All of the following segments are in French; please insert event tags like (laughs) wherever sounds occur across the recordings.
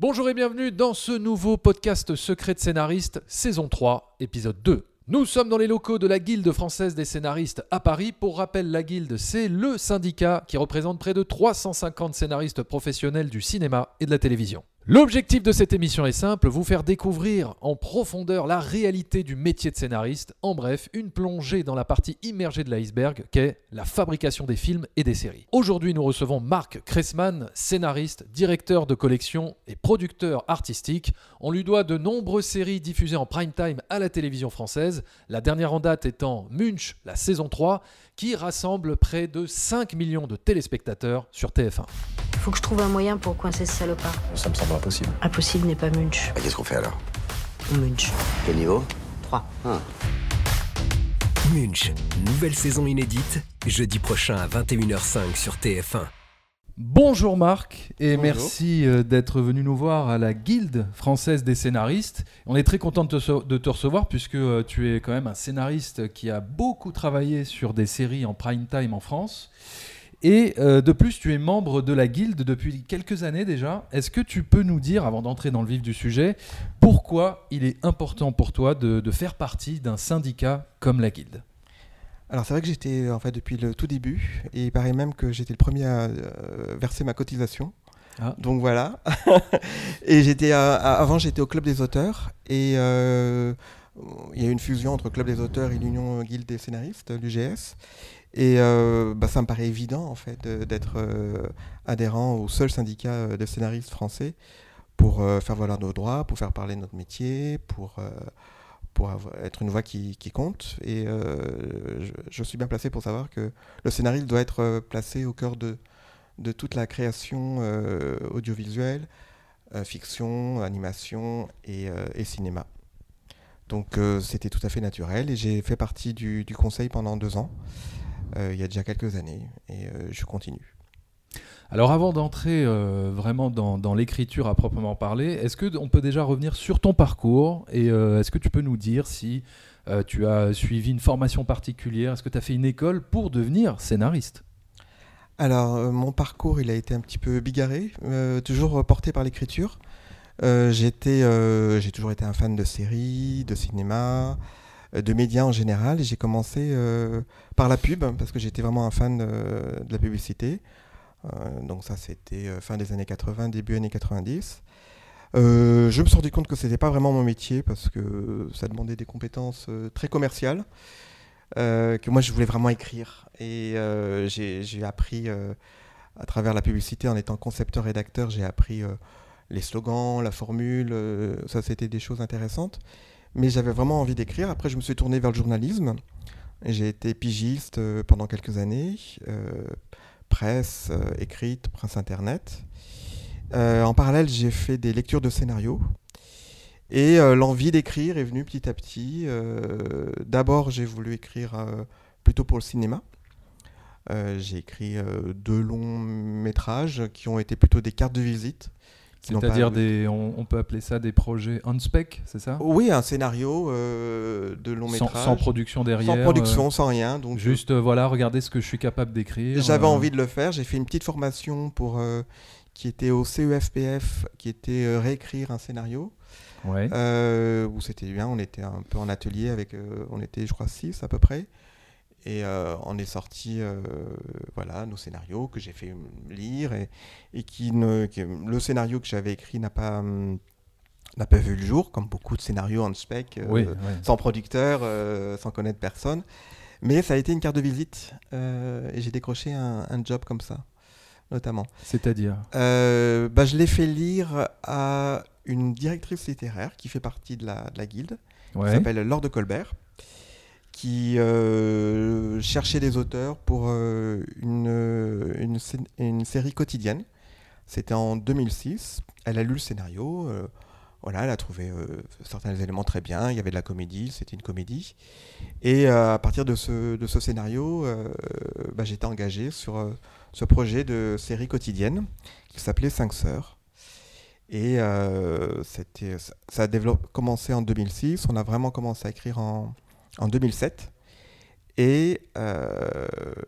Bonjour et bienvenue dans ce nouveau podcast Secret de scénariste, saison 3, épisode 2. Nous sommes dans les locaux de la Guilde française des scénaristes à Paris. Pour rappel, la Guilde, c'est le syndicat qui représente près de 350 scénaristes professionnels du cinéma et de la télévision. L'objectif de cette émission est simple, vous faire découvrir en profondeur la réalité du métier de scénariste, en bref, une plongée dans la partie immergée de l'iceberg qu'est la fabrication des films et des séries. Aujourd'hui, nous recevons Marc Kressman, scénariste, directeur de collection et producteur artistique. On lui doit de nombreuses séries diffusées en prime time à la télévision française, la dernière en date étant Munch, la saison 3, qui rassemble près de 5 millions de téléspectateurs sur TF1. Faut que je trouve un moyen pour coincer ce salopard. Ça me semble impossible. Impossible n'est pas Munch. Bah, Qu'est-ce qu'on fait alors? Munch. Quel niveau? 3. Munch, nouvelle saison inédite, jeudi prochain à 21h05 sur TF1. Bonjour Marc et Bonjour. merci euh, d'être venu nous voir à la Guilde française des scénaristes. On est très content de te, se- de te recevoir puisque euh, tu es quand même un scénariste qui a beaucoup travaillé sur des séries en prime time en France. Et euh, de plus, tu es membre de la Guilde depuis quelques années déjà. Est-ce que tu peux nous dire, avant d'entrer dans le vif du sujet, pourquoi il est important pour toi de, de faire partie d'un syndicat comme la Guilde? Alors c'est vrai que j'étais en fait depuis le tout début et il paraît même que j'étais le premier à euh, verser ma cotisation. Ah. Donc voilà. (laughs) et j'étais euh, avant j'étais au club des auteurs et il y a eu une fusion entre club des auteurs et l'union guilde des scénaristes l'UGS et euh, bah, ça me paraît évident en fait d'être euh, adhérent au seul syndicat euh, de scénaristes français pour faire valoir nos droits, pour faire parler notre métier, pour pour être une voix qui, compte. Et je, suis bien placé pour savoir que le scénariste doit être placé au cœur de, de toute la création audiovisuelle, fiction, animation et, et cinéma. Donc c'était tout à fait naturel et j'ai fait partie du, conseil pendant deux ans, il y a déjà quelques années, et euh, je continue. Alors avant d'entrer euh, vraiment dans, dans l'écriture à proprement parler, est-ce que on peut déjà revenir sur ton parcours et euh, est-ce que tu peux nous dire si euh, tu as suivi une formation particulière, est-ce que tu as fait une école pour devenir scénariste? Alors, euh, mon parcours, il a été un petit peu bigarré, euh, toujours porté par l'écriture. Euh, euh, j'ai toujours été un fan de séries, de cinéma, euh, de médias en général. J'ai commencé euh, par la pub, parce que j'étais vraiment un fan euh, de la publicité. Euh, donc ça, c'était euh, fin des années 80, début années 90. Euh, je me suis rendu compte que c'était pas vraiment mon métier parce que ça demandait des compétences euh, très commerciales. euh, que moi je voulais vraiment écrire et euh, j'ai appris euh, à travers la publicité en étant concepteur rédacteur j'ai appris euh, les slogans la formule euh, ça c'était des choses intéressantes mais j'avais vraiment envie d'écrire après je me suis tourné vers le journalisme j'ai été pigiste euh, pendant quelques années euh, presse euh, écrite presse internet en parallèle j'ai fait des lectures de scénarios et l'envie d'écrire est venue petit à petit. D'abord, j'ai voulu écrire plutôt pour le cinéma. J'ai écrit deux longs métrages qui ont été plutôt des cartes de visite. C'est-à-dire des, on, on peut appeler ça des projets on spec, c'est ça? Oui, un scénario euh, de long métrage. sans production derrière. Sans production, euh, sans rien. Donc, juste euh, voilà, regardez ce que je suis capable d'écrire. J'avais envie de le faire. J'ai fait une petite formation pour, qui était au CEFPF, qui était réécrire un scénario. Ouais. Où c'était bien, on était un peu en atelier avec, on était je crois 6 à peu près, et euh, on est sorti, euh, voilà, nos scénarios que j'ai fait lire et, et qui ne, qui- le scénario que j'avais écrit n'a pas, hum, n'a pas vu le jour, comme beaucoup de scénarios en spec, euh, ouais. sans producteur, sans connaître personne, mais ça a été une carte de visite et j'ai décroché un, un job comme ça, notamment. C'est-à-dire? Bah, je l'ai fait lire à une directrice littéraire qui fait partie de la, de la guilde, qui s'appelle Laure de Colbert, qui euh, cherchait des auteurs pour euh, une, sé- une série quotidienne. C'était en 2006. Elle a lu le scénario. euh, voilà, elle a trouvé euh, certains éléments très bien. Il y avait de la comédie, c'était une comédie. Et euh, à partir de ce, de ce scénario, euh, bah, j'étais engagé sur euh, ce projet de série quotidienne qui s'appelait Cinq Sœurs. Et euh, ça- a commencé en 2006. On a vraiment commencé à écrire en, en 2007. Et, euh,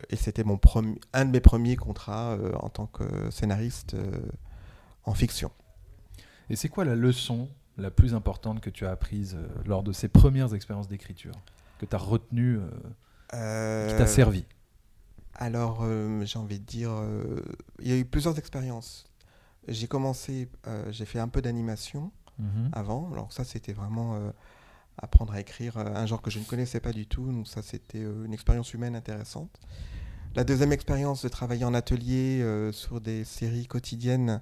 et c'était mon premi- un de mes premiers contrats euh, en tant que scénariste euh, en fiction. Et c'est quoi la leçon la plus importante que tu as apprise euh, lors de ces premières expériences d'écriture Que tu as retenue, qui t'a servi? Alors, j'ai envie de dire, il y a eu plusieurs expériences. J'ai commencé, j'ai fait un peu d'animation Mhm. avant. Alors ça, c'était vraiment apprendre à écrire euh, un genre que je ne connaissais pas du tout. Donc ça, c'était euh, une expérience humaine intéressante. La deuxième expérience de travailler en atelier euh, sur des séries quotidiennes,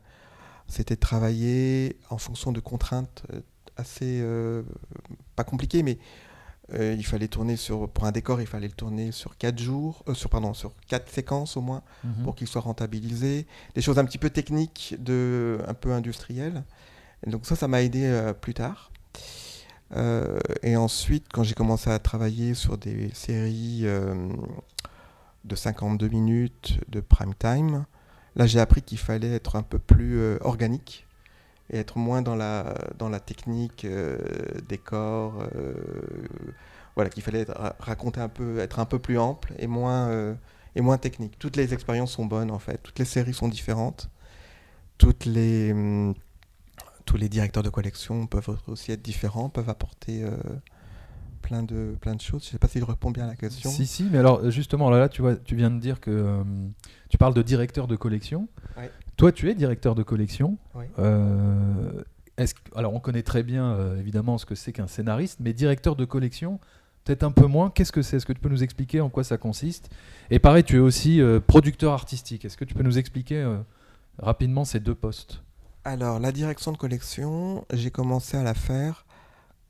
c'était de travailler en fonction de contraintes assez, euh, pas compliquées, mais euh, il fallait tourner sur, pour un décor, il fallait le tourner sur quatre jours, sur, pardon, sur quatre séquences au moins Mhm. pour qu'il soit rentabilisé. Des choses un petit peu techniques, de, un peu industrielles. Et donc ça, ça m'a aidé plus tard. Euh, et ensuite, quand j'ai commencé à travailler sur des séries euh, de 52 minutes de prime time, là j'ai appris qu'il fallait être un peu plus euh, organique et être moins dans la, dans la technique, décor, euh, voilà, qu'il fallait être- ra- raconter un peu, être un peu plus ample et moins, et moins technique. Toutes les expériences sont bonnes en fait, toutes les séries sont différentes, toutes les, hum, tous les directeurs de collection peuvent aussi être différents, peuvent apporter euh, plein, de, plein de choses. Je ne sais pas si je réponds bien à la question. Si, si, mais alors justement, là, là tu, vois, tu viens de dire que euh, tu parles de directeur de collection. Toi, tu es directeur de collection. Oui. Euh, est-ce que- alors, on connaît très bien, euh, évidemment, ce que c'est qu'un scénariste, mais directeur de collection, peut-être un peu moins. Qu'est-ce que c'est? Est-ce que tu peux nous expliquer en quoi ça consiste? Et pareil, tu es aussi euh, producteur artistique. Est-ce que tu peux nous expliquer euh, rapidement ces deux postes? Alors, la direction de collection, j'ai commencé à la faire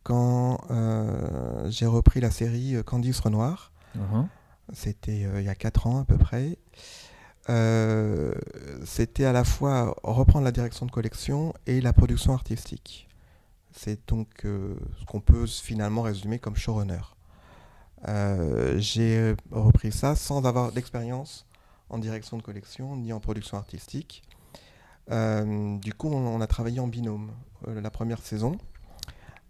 quand euh, j'ai repris la série euh, Candice Renoir. Mhm. C'était euh, il y a 4 ans à peu près. Euh, C'était à la fois reprendre la direction de collection et la production artistique. C'est donc ce qu'on peut finalement résumer comme showrunner. J'ai repris ça sans avoir d'expérience en direction de collection ni en production artistique. Euh, du coup, on, on a travaillé en binôme euh, la première saison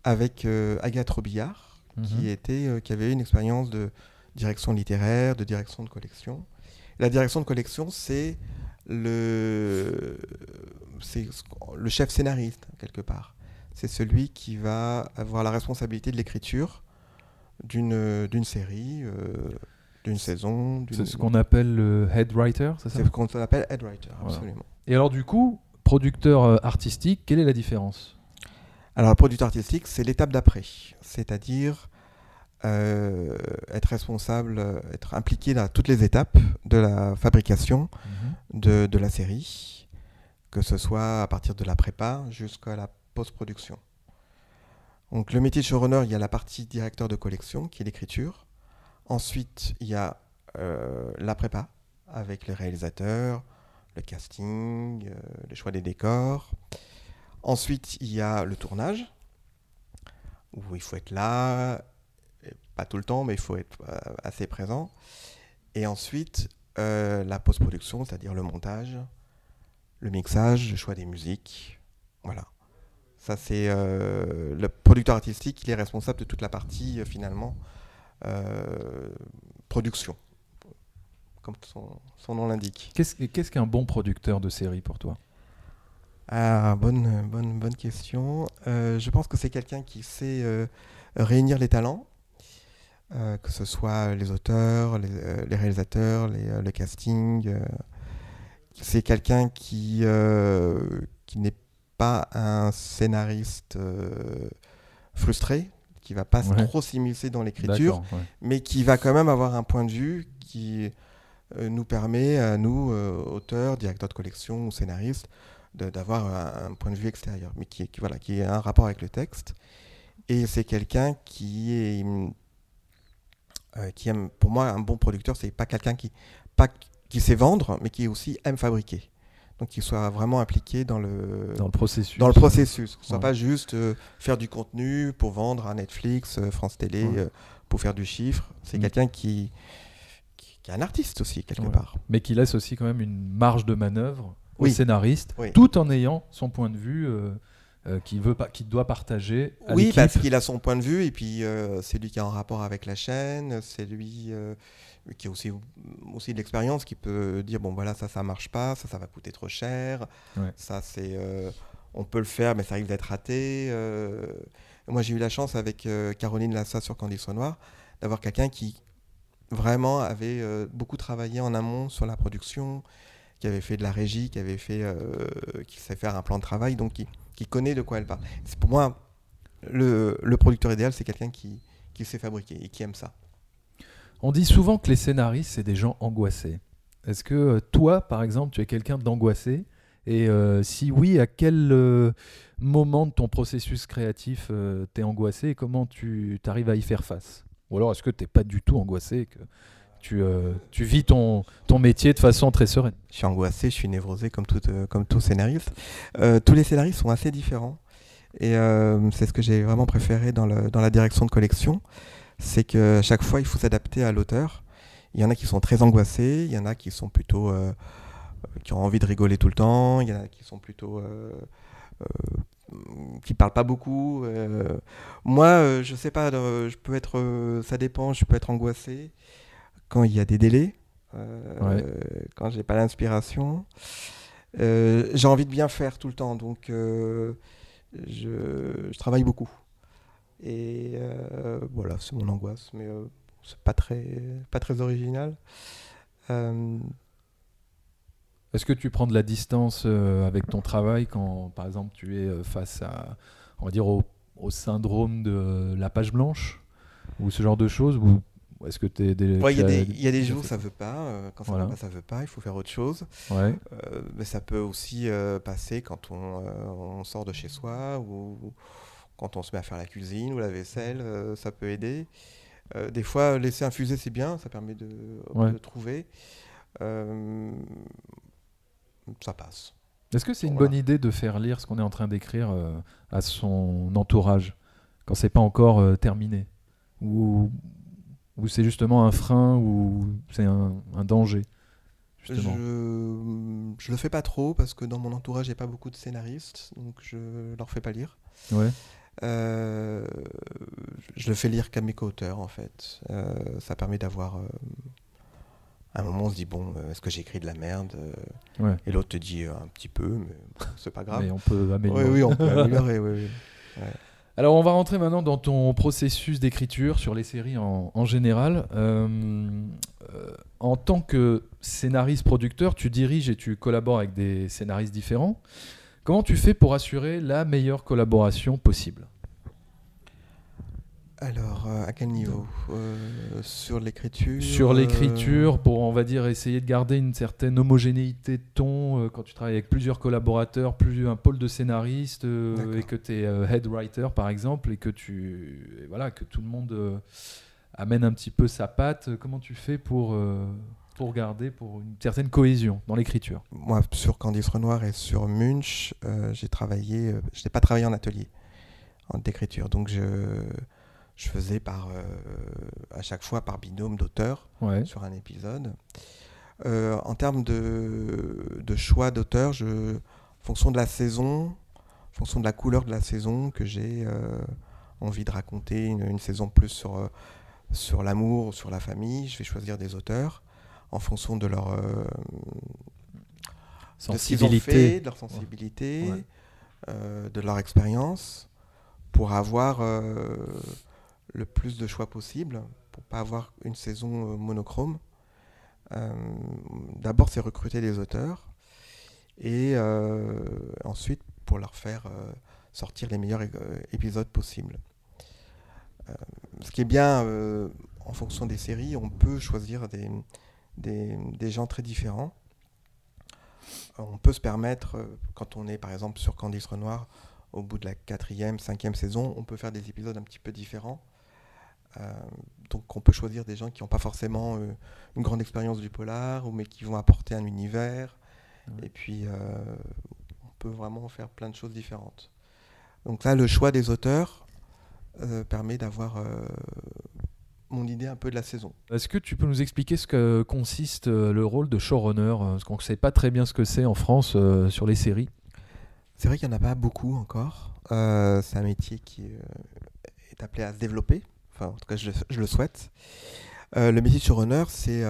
avec euh, Agathe Robillard, Mhm. qui, était, euh, qui avait une expérience de direction littéraire, de direction de collection. La direction de collection, c'est le, c'est le chef scénariste, quelque part. C'est celui qui va avoir la responsabilité de l'écriture d'une d'une série, euh, d'une saison. d'une- C'est ce qu'on appelle le head writer, c'est ça? C'est ce qu'on appelle head writer, Voilà. absolument. Et alors, du coup, producteur euh, artistique, quelle est la différence? Alors, le producteur artistique, c'est l'étape d'après, c'est-à-dire euh, être responsable, euh, être impliqué dans toutes les étapes de la fabrication de, de la série, que ce soit à partir de la prépa jusqu'à la post-production. Donc, le métier de showrunner, il y a la partie directeur de collection, qui est l'écriture. Ensuite, il y a euh, la prépa, avec les réalisateurs, le casting, euh, le choix des décors. Ensuite, il y a le tournage, où il faut être là, pas tout le temps, mais il faut être euh, assez présent. Et ensuite, euh, la post-production, c'est-à-dire le montage, le mixage, le choix des musiques. Voilà. Ça, c'est le producteur artistique, il est responsable de toute la partie, finalement, production, comme son, son nom l'indique. Qu'est-ce qu'est-ce qu'un bon producteur de série pour toi? Ah, bonne, bonne, bonne question. Euh, je pense que c'est quelqu'un qui sait euh, réunir les talents, euh, que ce soit les auteurs, les, euh, les réalisateurs, les, euh, le casting. euh. c'est quelqu'un qui, euh, qui n'est pas un scénariste euh, frustré, qui va pas Ouais. trop s'immiscer dans l'écriture, ouais. mais qui va quand même avoir un point de vue qui euh, nous permet à nous, euh, auteurs, directeurs de collection ou scénaristes, d'avoir un, point de vue extérieur, mais qui, qui, voilà, qui a un rapport avec le texte. Et c'est quelqu'un qui est, euh, qui aime, pour moi, un bon producteur, c'est pas quelqu'un qui, pas qui sait vendre, mais qui aussi aime fabriquer. Donc, qu'il soit vraiment impliqué dans le, Dans le processus. dans le processus. Que ce soit Ouais. pas juste euh, faire du contenu pour vendre à Netflix, euh, France Télé, Ouais. euh, pour faire du chiffre. C'est Mm. quelqu'un qui, qui, qui est un artiste aussi, quelque Ouais. part. Mais qui laisse aussi quand même une marge de manœuvre au Oui. scénariste, Oui. tout en ayant son point de vue euh, qu'il veut pas, qu'il doit partager à Oui, parce qu'il a son point de vue, et puis c'est lui qui est en rapport avec la chaîne, c'est lui qui a aussi, aussi de l'expérience, qui peut dire, bon voilà, ça, ça marche pas, ça, ça va coûter trop cher, Ouais. ça, c'est... euh, on peut le faire, mais ça arrive d'être raté. euh. moi, j'ai eu la chance avec euh, Caroline Lassa sur Candice Noir d'avoir quelqu'un qui vraiment avait beaucoup travaillé en amont sur la production, qui avait fait de la régie, qui avait fait, qui sait faire un plan de travail, donc qui, qui connaît de quoi elle parle. C'est pour moi le, le producteur idéal, c'est quelqu'un qui, qui sait fabriquer et qui aime ça. On dit souvent que les scénaristes, c'est des gens angoissés. Est-ce que euh, toi, par exemple, tu es quelqu'un d'angoissé Et euh, si oui, à quel euh, moment de ton processus créatif t'es angoissé et comment tu arrives à y faire face? Ou alors est-ce que t'es pas du tout angoissé et que tu, vis ton, métier de façon très sereine? Je suis angoissé, je suis névrosé comme tout, scénariste. Tous les scénaristes sont assez différents. Et c'est ce que j'ai vraiment préféré dans la direction de collection. C'est que chaque fois, il faut s'adapter à l'auteur. Il y en a qui sont très angoissés, il y en a qui sont plutôt. euh, qui ont envie de rigoler tout le temps, il y en a qui sont plutôt. euh, euh, qui parlent pas beaucoup. euh. moi, euh, je sais pas, euh, je peux être. euh, ça dépend, je peux être angoissé quand il y a des délais. euh, Ouais. quand j'ai pas l'inspiration. Euh, j'ai envie de bien faire tout le temps, donc euh, je, je travaille beaucoup. Et euh, voilà, c'est mon angoisse, mais euh, c'est pas très, pas très original. Euh, Est-ce que tu prends de la distance euh, avec ton travail quand, par exemple, tu es face à, on va dire, au, au syndrome de la page blanche ou ce genre de choses ou est-ce que des, ouais, y, tu as- des- il y a des jours où ça veut pas, quand ça Voilà. va pas, ça veut pas, il faut faire autre chose. Ouais. Mais ça peut aussi passer quand on, on sort de chez soi ou quand on se met à faire la cuisine ou la vaisselle, euh, ça peut aider. Euh, des fois, laisser infuser, c'est bien, ça permet de, Ouais. de trouver. Euh, ça passe. Est-ce que c'est une Voilà. bonne idée de faire lire ce qu'on est en train d'écrire à son entourage quand c'est pas encore terminé? Ou, ou c'est justement un frein ou c'est un, un danger justement? Je, je le fais pas trop parce que dans mon entourage, il n'y a pas beaucoup de scénaristes, donc je leur fais pas lire. Ouais. Euh, je le fais lire qu'à mes co-auteurs en fait. Euh, ça permet d'avoir. euh, un moment, on se dit bon, est-ce que j'ai écrit de la merde Ouais. Et l'autre te dit un petit peu, mais c'est pas grave. Mais on peut (laughs) améliorer. Oui, oui, on peut améliorer. oui, oui. Alors, on va rentrer maintenant dans ton processus d'écriture sur les séries en, en général. En tant que scénariste-producteur, tu diriges et tu collabores avec des scénaristes différents. Comment tu fais pour assurer la meilleure collaboration possible? Alors, euh, à quel niveau? Euh, Sur l'écriture Sur euh, l'écriture, pour, on va dire, essayer de garder une certaine homogénéité de ton, euh, quand tu travailles avec plusieurs collaborateurs, plus un pôle de scénaristes, euh, et que tu es head writer, par exemple, et que, tu, et voilà, que tout le monde euh, amène un petit peu sa patte, comment tu fais pour, euh, pour garder pour une certaine cohésion dans l'écriture Moi, sur Candice Renoir et sur Munch, euh, j'ai travaillé. euh, je n'ai pas travaillé en atelier en d'écriture, donc je, je faisais par euh, à chaque fois par binôme d'auteurs Ouais. sur un épisode. En termes de, de choix d'auteur, en fonction de la saison, en fonction de la couleur de la saison que j'ai envie de raconter, une, une saison plus sur, sur l'amour ou sur la famille, je vais choisir des auteurs en fonction de leur euh, de Sensibilité. fait, de leur sensibilité, Ouais. euh, de leur expérience, pour avoir euh, le plus de choix possible, pour pas avoir une saison monochrome. D'abord, c'est recruter des auteurs, et ensuite pour leur faire sortir les meilleurs épisodes possibles. Ce qui est bien, en fonction des séries, on peut choisir des, des, des gens très différents. Euh, On peut se permettre, euh, quand on est par exemple sur Candice Renoir, au bout de la quatrième, cinquième saison, on peut faire des épisodes un petit peu différents. Euh, donc on peut choisir des gens qui n'ont pas forcément euh, une grande expérience du polar, mais qui vont apporter un univers. Et puis euh, on peut vraiment faire plein de choses différentes. Donc là, le choix des auteurs permet d'avoir mon idée un peu de la saison. Est-ce que tu peux nous expliquer ce que consiste euh, le rôle de showrunner euh, Parce qu'on ne sait pas très bien ce que c'est en France euh, sur les séries. C'est vrai qu'il n'y en a pas beaucoup encore. Euh, c'est un métier qui euh, est appelé à se développer. Enfin, en tout cas, je, je le souhaite. Le métier de showrunner, c'est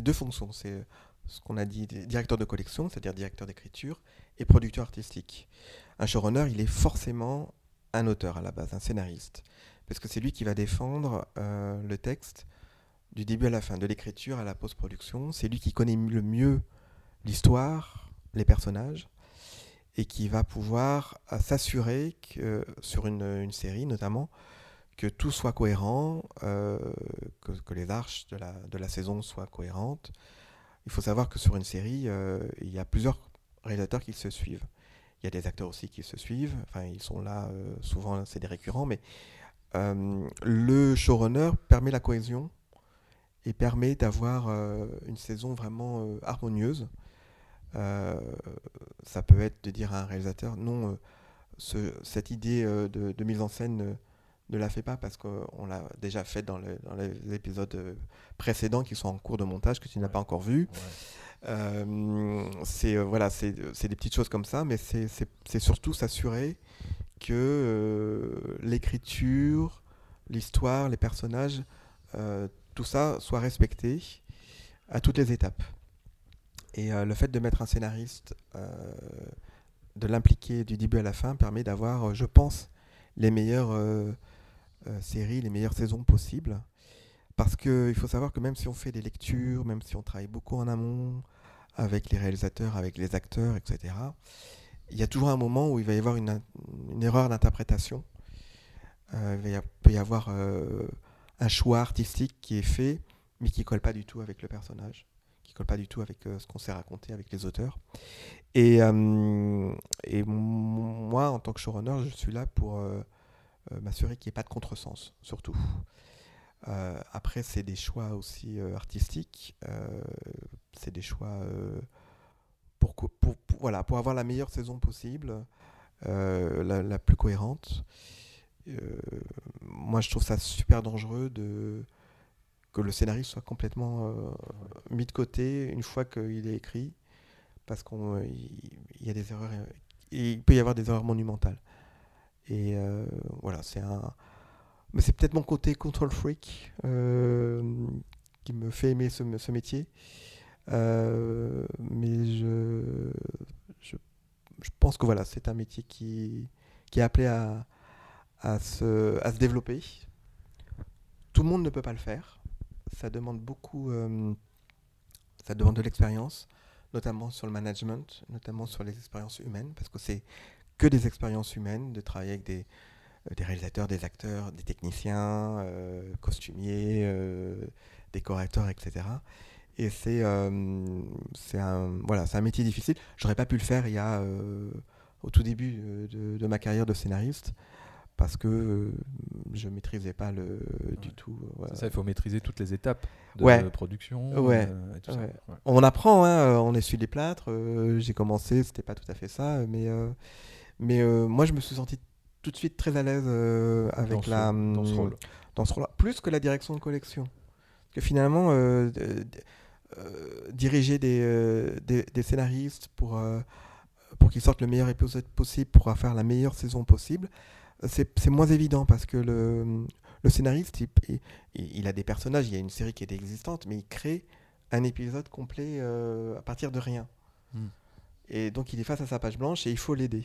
deux fonctions. C'est ce qu'on a dit directeur de collection, c'est-à-dire directeur d'écriture, et producteur artistique. Un showrunner, il est forcément un auteur à la base, un scénariste, parce que c'est lui qui va défendre euh, le texte du début à la fin, de l'écriture à la post-production. C'est lui qui connaît le mieux l'histoire, les personnages, et qui va pouvoir euh, s'assurer que sur une, série notamment, que tout soit cohérent, euh, que, les arches de la, de la, saison soient cohérentes. Il faut savoir que sur une série, il y a plusieurs réalisateurs qui se suivent. Il y a des acteurs aussi qui se suivent, enfin ils sont là, souvent c'est des récurrents, mais le showrunner permet la cohésion et permet d'avoir une saison vraiment harmonieuse. Euh, ça peut être de dire à un réalisateur non, euh, cette idée euh, de, mise en scène ne la fait pas parce qu'on l'a déjà fait dans, les épisodes précédents qui sont en cours de montage que tu n'as pas encore vu. c'est voilà, c'est des petites choses comme ça, mais c'est surtout s'assurer que l'écriture, l'histoire, les personnages, tout ça soit respecté à toutes les étapes. Et euh, le fait de mettre un scénariste, euh, de l'impliquer du début à la fin, permet d'avoir, euh, je pense, les meilleures séries, les meilleures saisons possibles. Parce qu'il faut savoir que même si on fait des lectures, même si on travaille beaucoup en amont, avec les réalisateurs, avec les acteurs, etc., il y a toujours un moment où il va y avoir une, erreur d'interprétation. il peut y avoir un choix artistique qui est fait, mais qui ne colle pas du tout avec le personnage pas du tout avec euh, ce qu'on s'est raconté avec les auteurs. Et, euh, et moi, en tant que showrunner, je suis là pour euh, m'assurer qu'il n'y ait pas de contresens, surtout. après, c'est des choix aussi artistiques. c'est des choix pour, pour, voilà, pour avoir la meilleure saison possible, la, la, plus cohérente. moi, je trouve ça super dangereux de que le scénario soit complètement euh, mis de côté une fois qu'il est écrit, parce qu'il euh, y a des erreurs, il peut y avoir des erreurs monumentales. Et euh, voilà, c'est un. Mais c'est peut-être mon côté control freak qui me fait aimer ce, ce métier. Mais je, je, pense que voilà, c'est un métier qui, qui est appelé à, à, se, à se développer. Tout le monde ne peut pas le faire ça demande beaucoup, euh, ça demande de l'expérience, notamment sur le management, notamment sur les expériences humaines, parce que c'est que des expériences humaines, de travailler avec des, euh, des réalisateurs, des acteurs, des techniciens, euh, costumiers, décorateurs, etc. Et c'est c'est un, voilà, un métier difficile. J'aurais pas pu le faire il y a, au tout début de, de ma carrière de scénariste parce que euh, je ne maîtrisais pas le, du tout. Euh, ça, il faut maîtriser toutes les étapes de production. Ouais. Euh, on apprend, hein, on essuie les plâtres. J'ai commencé, c'était pas tout à fait ça, mais, mais moi je me suis senti tout de suite très à l'aise avec dans la dans ce rôle. Dans ce rôle plus que la direction de collection. Que finalement, diriger des, des, des, scénaristes pour, pour qu'ils sortent le meilleur épisode possible, pour faire la meilleure saison possible, c'est moins évident parce que le, le scénariste, il, il, a des personnages, il y a une série qui est existante, mais il crée un épisode complet euh, à partir de rien. Hmm. Et donc il est face à sa page blanche et il faut l'aider.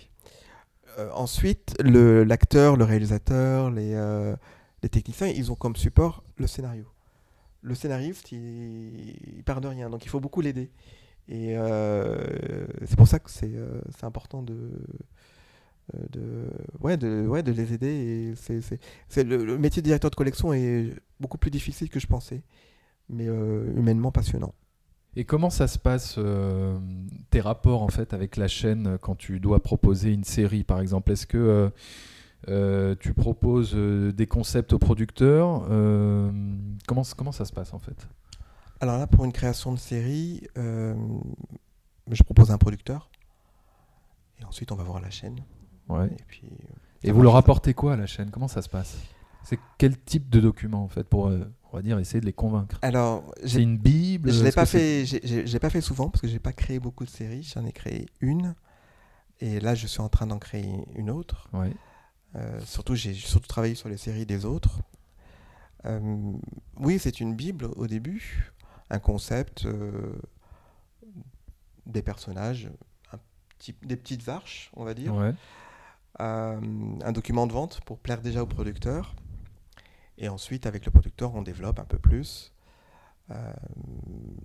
Euh, ensuite, l'acteur, le, réalisateur, les, euh, les, techniciens, ils ont comme support le scénario. Le scénariste, il, part de rien, donc il faut beaucoup l'aider. Et c'est pour ça que c'est important de, euh, de, ouais, de, les aider. Et c'est, le, métier de directeur de collection est beaucoup plus difficile que je pensais, mais euh, humainement passionnant. Et comment ça se passe, euh, tes rapports en fait avec la chaîne quand tu dois proposer une série par exemple? Est-ce que tu proposes des concepts aux producteurs comment, comment ça se passe en fait? Alors là, pour une création de série, je propose un producteur. Et ensuite, on va voir la chaîne. Ouais. Et, puis, et vous leur apportez quoi à la chaîne? Comment ça se passe? C'est quel type de document en fait pour euh, on va dire essayer de les convaincre? Alors, c'est une bible? Je l'ai pas fait. J'ai pas fait souvent parce que j'ai pas créé beaucoup de séries. J'en ai créé une et là je suis en train d'en créer une autre. Ouais. Euh, surtout j'ai surtout travaillé sur les séries des autres. Euh, oui, c'est une bible au début, un concept des personnages, un petit- des petites arches, on va dire. Ouais. Euh, un document de vente pour plaire déjà au producteur. Et ensuite, avec le producteur, on développe un peu plus. Euh,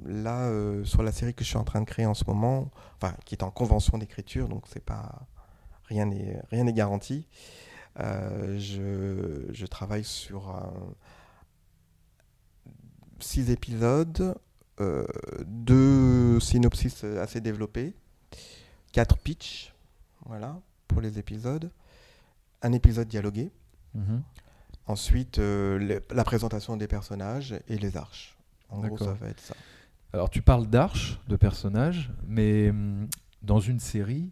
là, euh, sur la série que je suis en train de créer en ce moment, enfin, qui est en convention d'écriture, donc c'est pas rien n'est rien n'est garanti. Euh, je, je travaille sur six épisodes, euh, deux synopsis assez développés, quatre pitchs, voilà, pour les épisodes, un épisode dialogué, Mhm. ensuite euh, les- la présentation des personnages et les arches. En gros, ça va être ça. Alors tu parles d'arches, de personnages, mais hum, dans une série,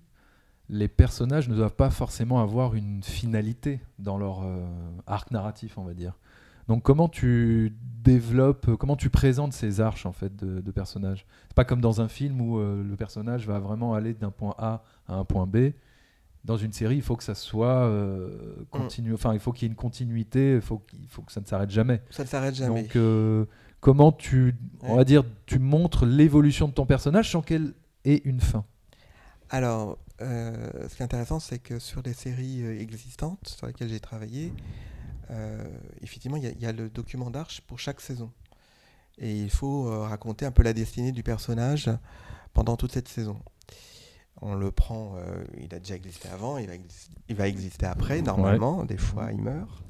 les personnages ne doivent pas forcément avoir une finalité dans leur euh, arc narratif, on va dire. Donc comment tu développes, comment tu présentes ces arches en fait de, de personnages? C'est pas comme dans un film où euh, le personnage va vraiment aller d'un point A à un point B. Dans une série, il faut que ça soit euh, continu. Enfin, il faut qu'il y ait une continuité. Il faut, qu'il faut que ça ne s'arrête jamais. Ça ne s'arrête jamais. Donc, comment tu, on va dire, tu montres l'évolution de ton personnage sans qu'elle ait une fin? Alors, ce qui est intéressant, c'est que sur les séries euh, existantes sur lesquelles j'ai travaillé, euh, effectivement, il y, a- il y a le document d'arche pour chaque saison. Et il faut euh, raconter un peu la destinée du personnage pendant toute cette saison. On le prend, euh, il a déjà existé avant, il va, exis- il va exister après, normalement, des fois il meurt.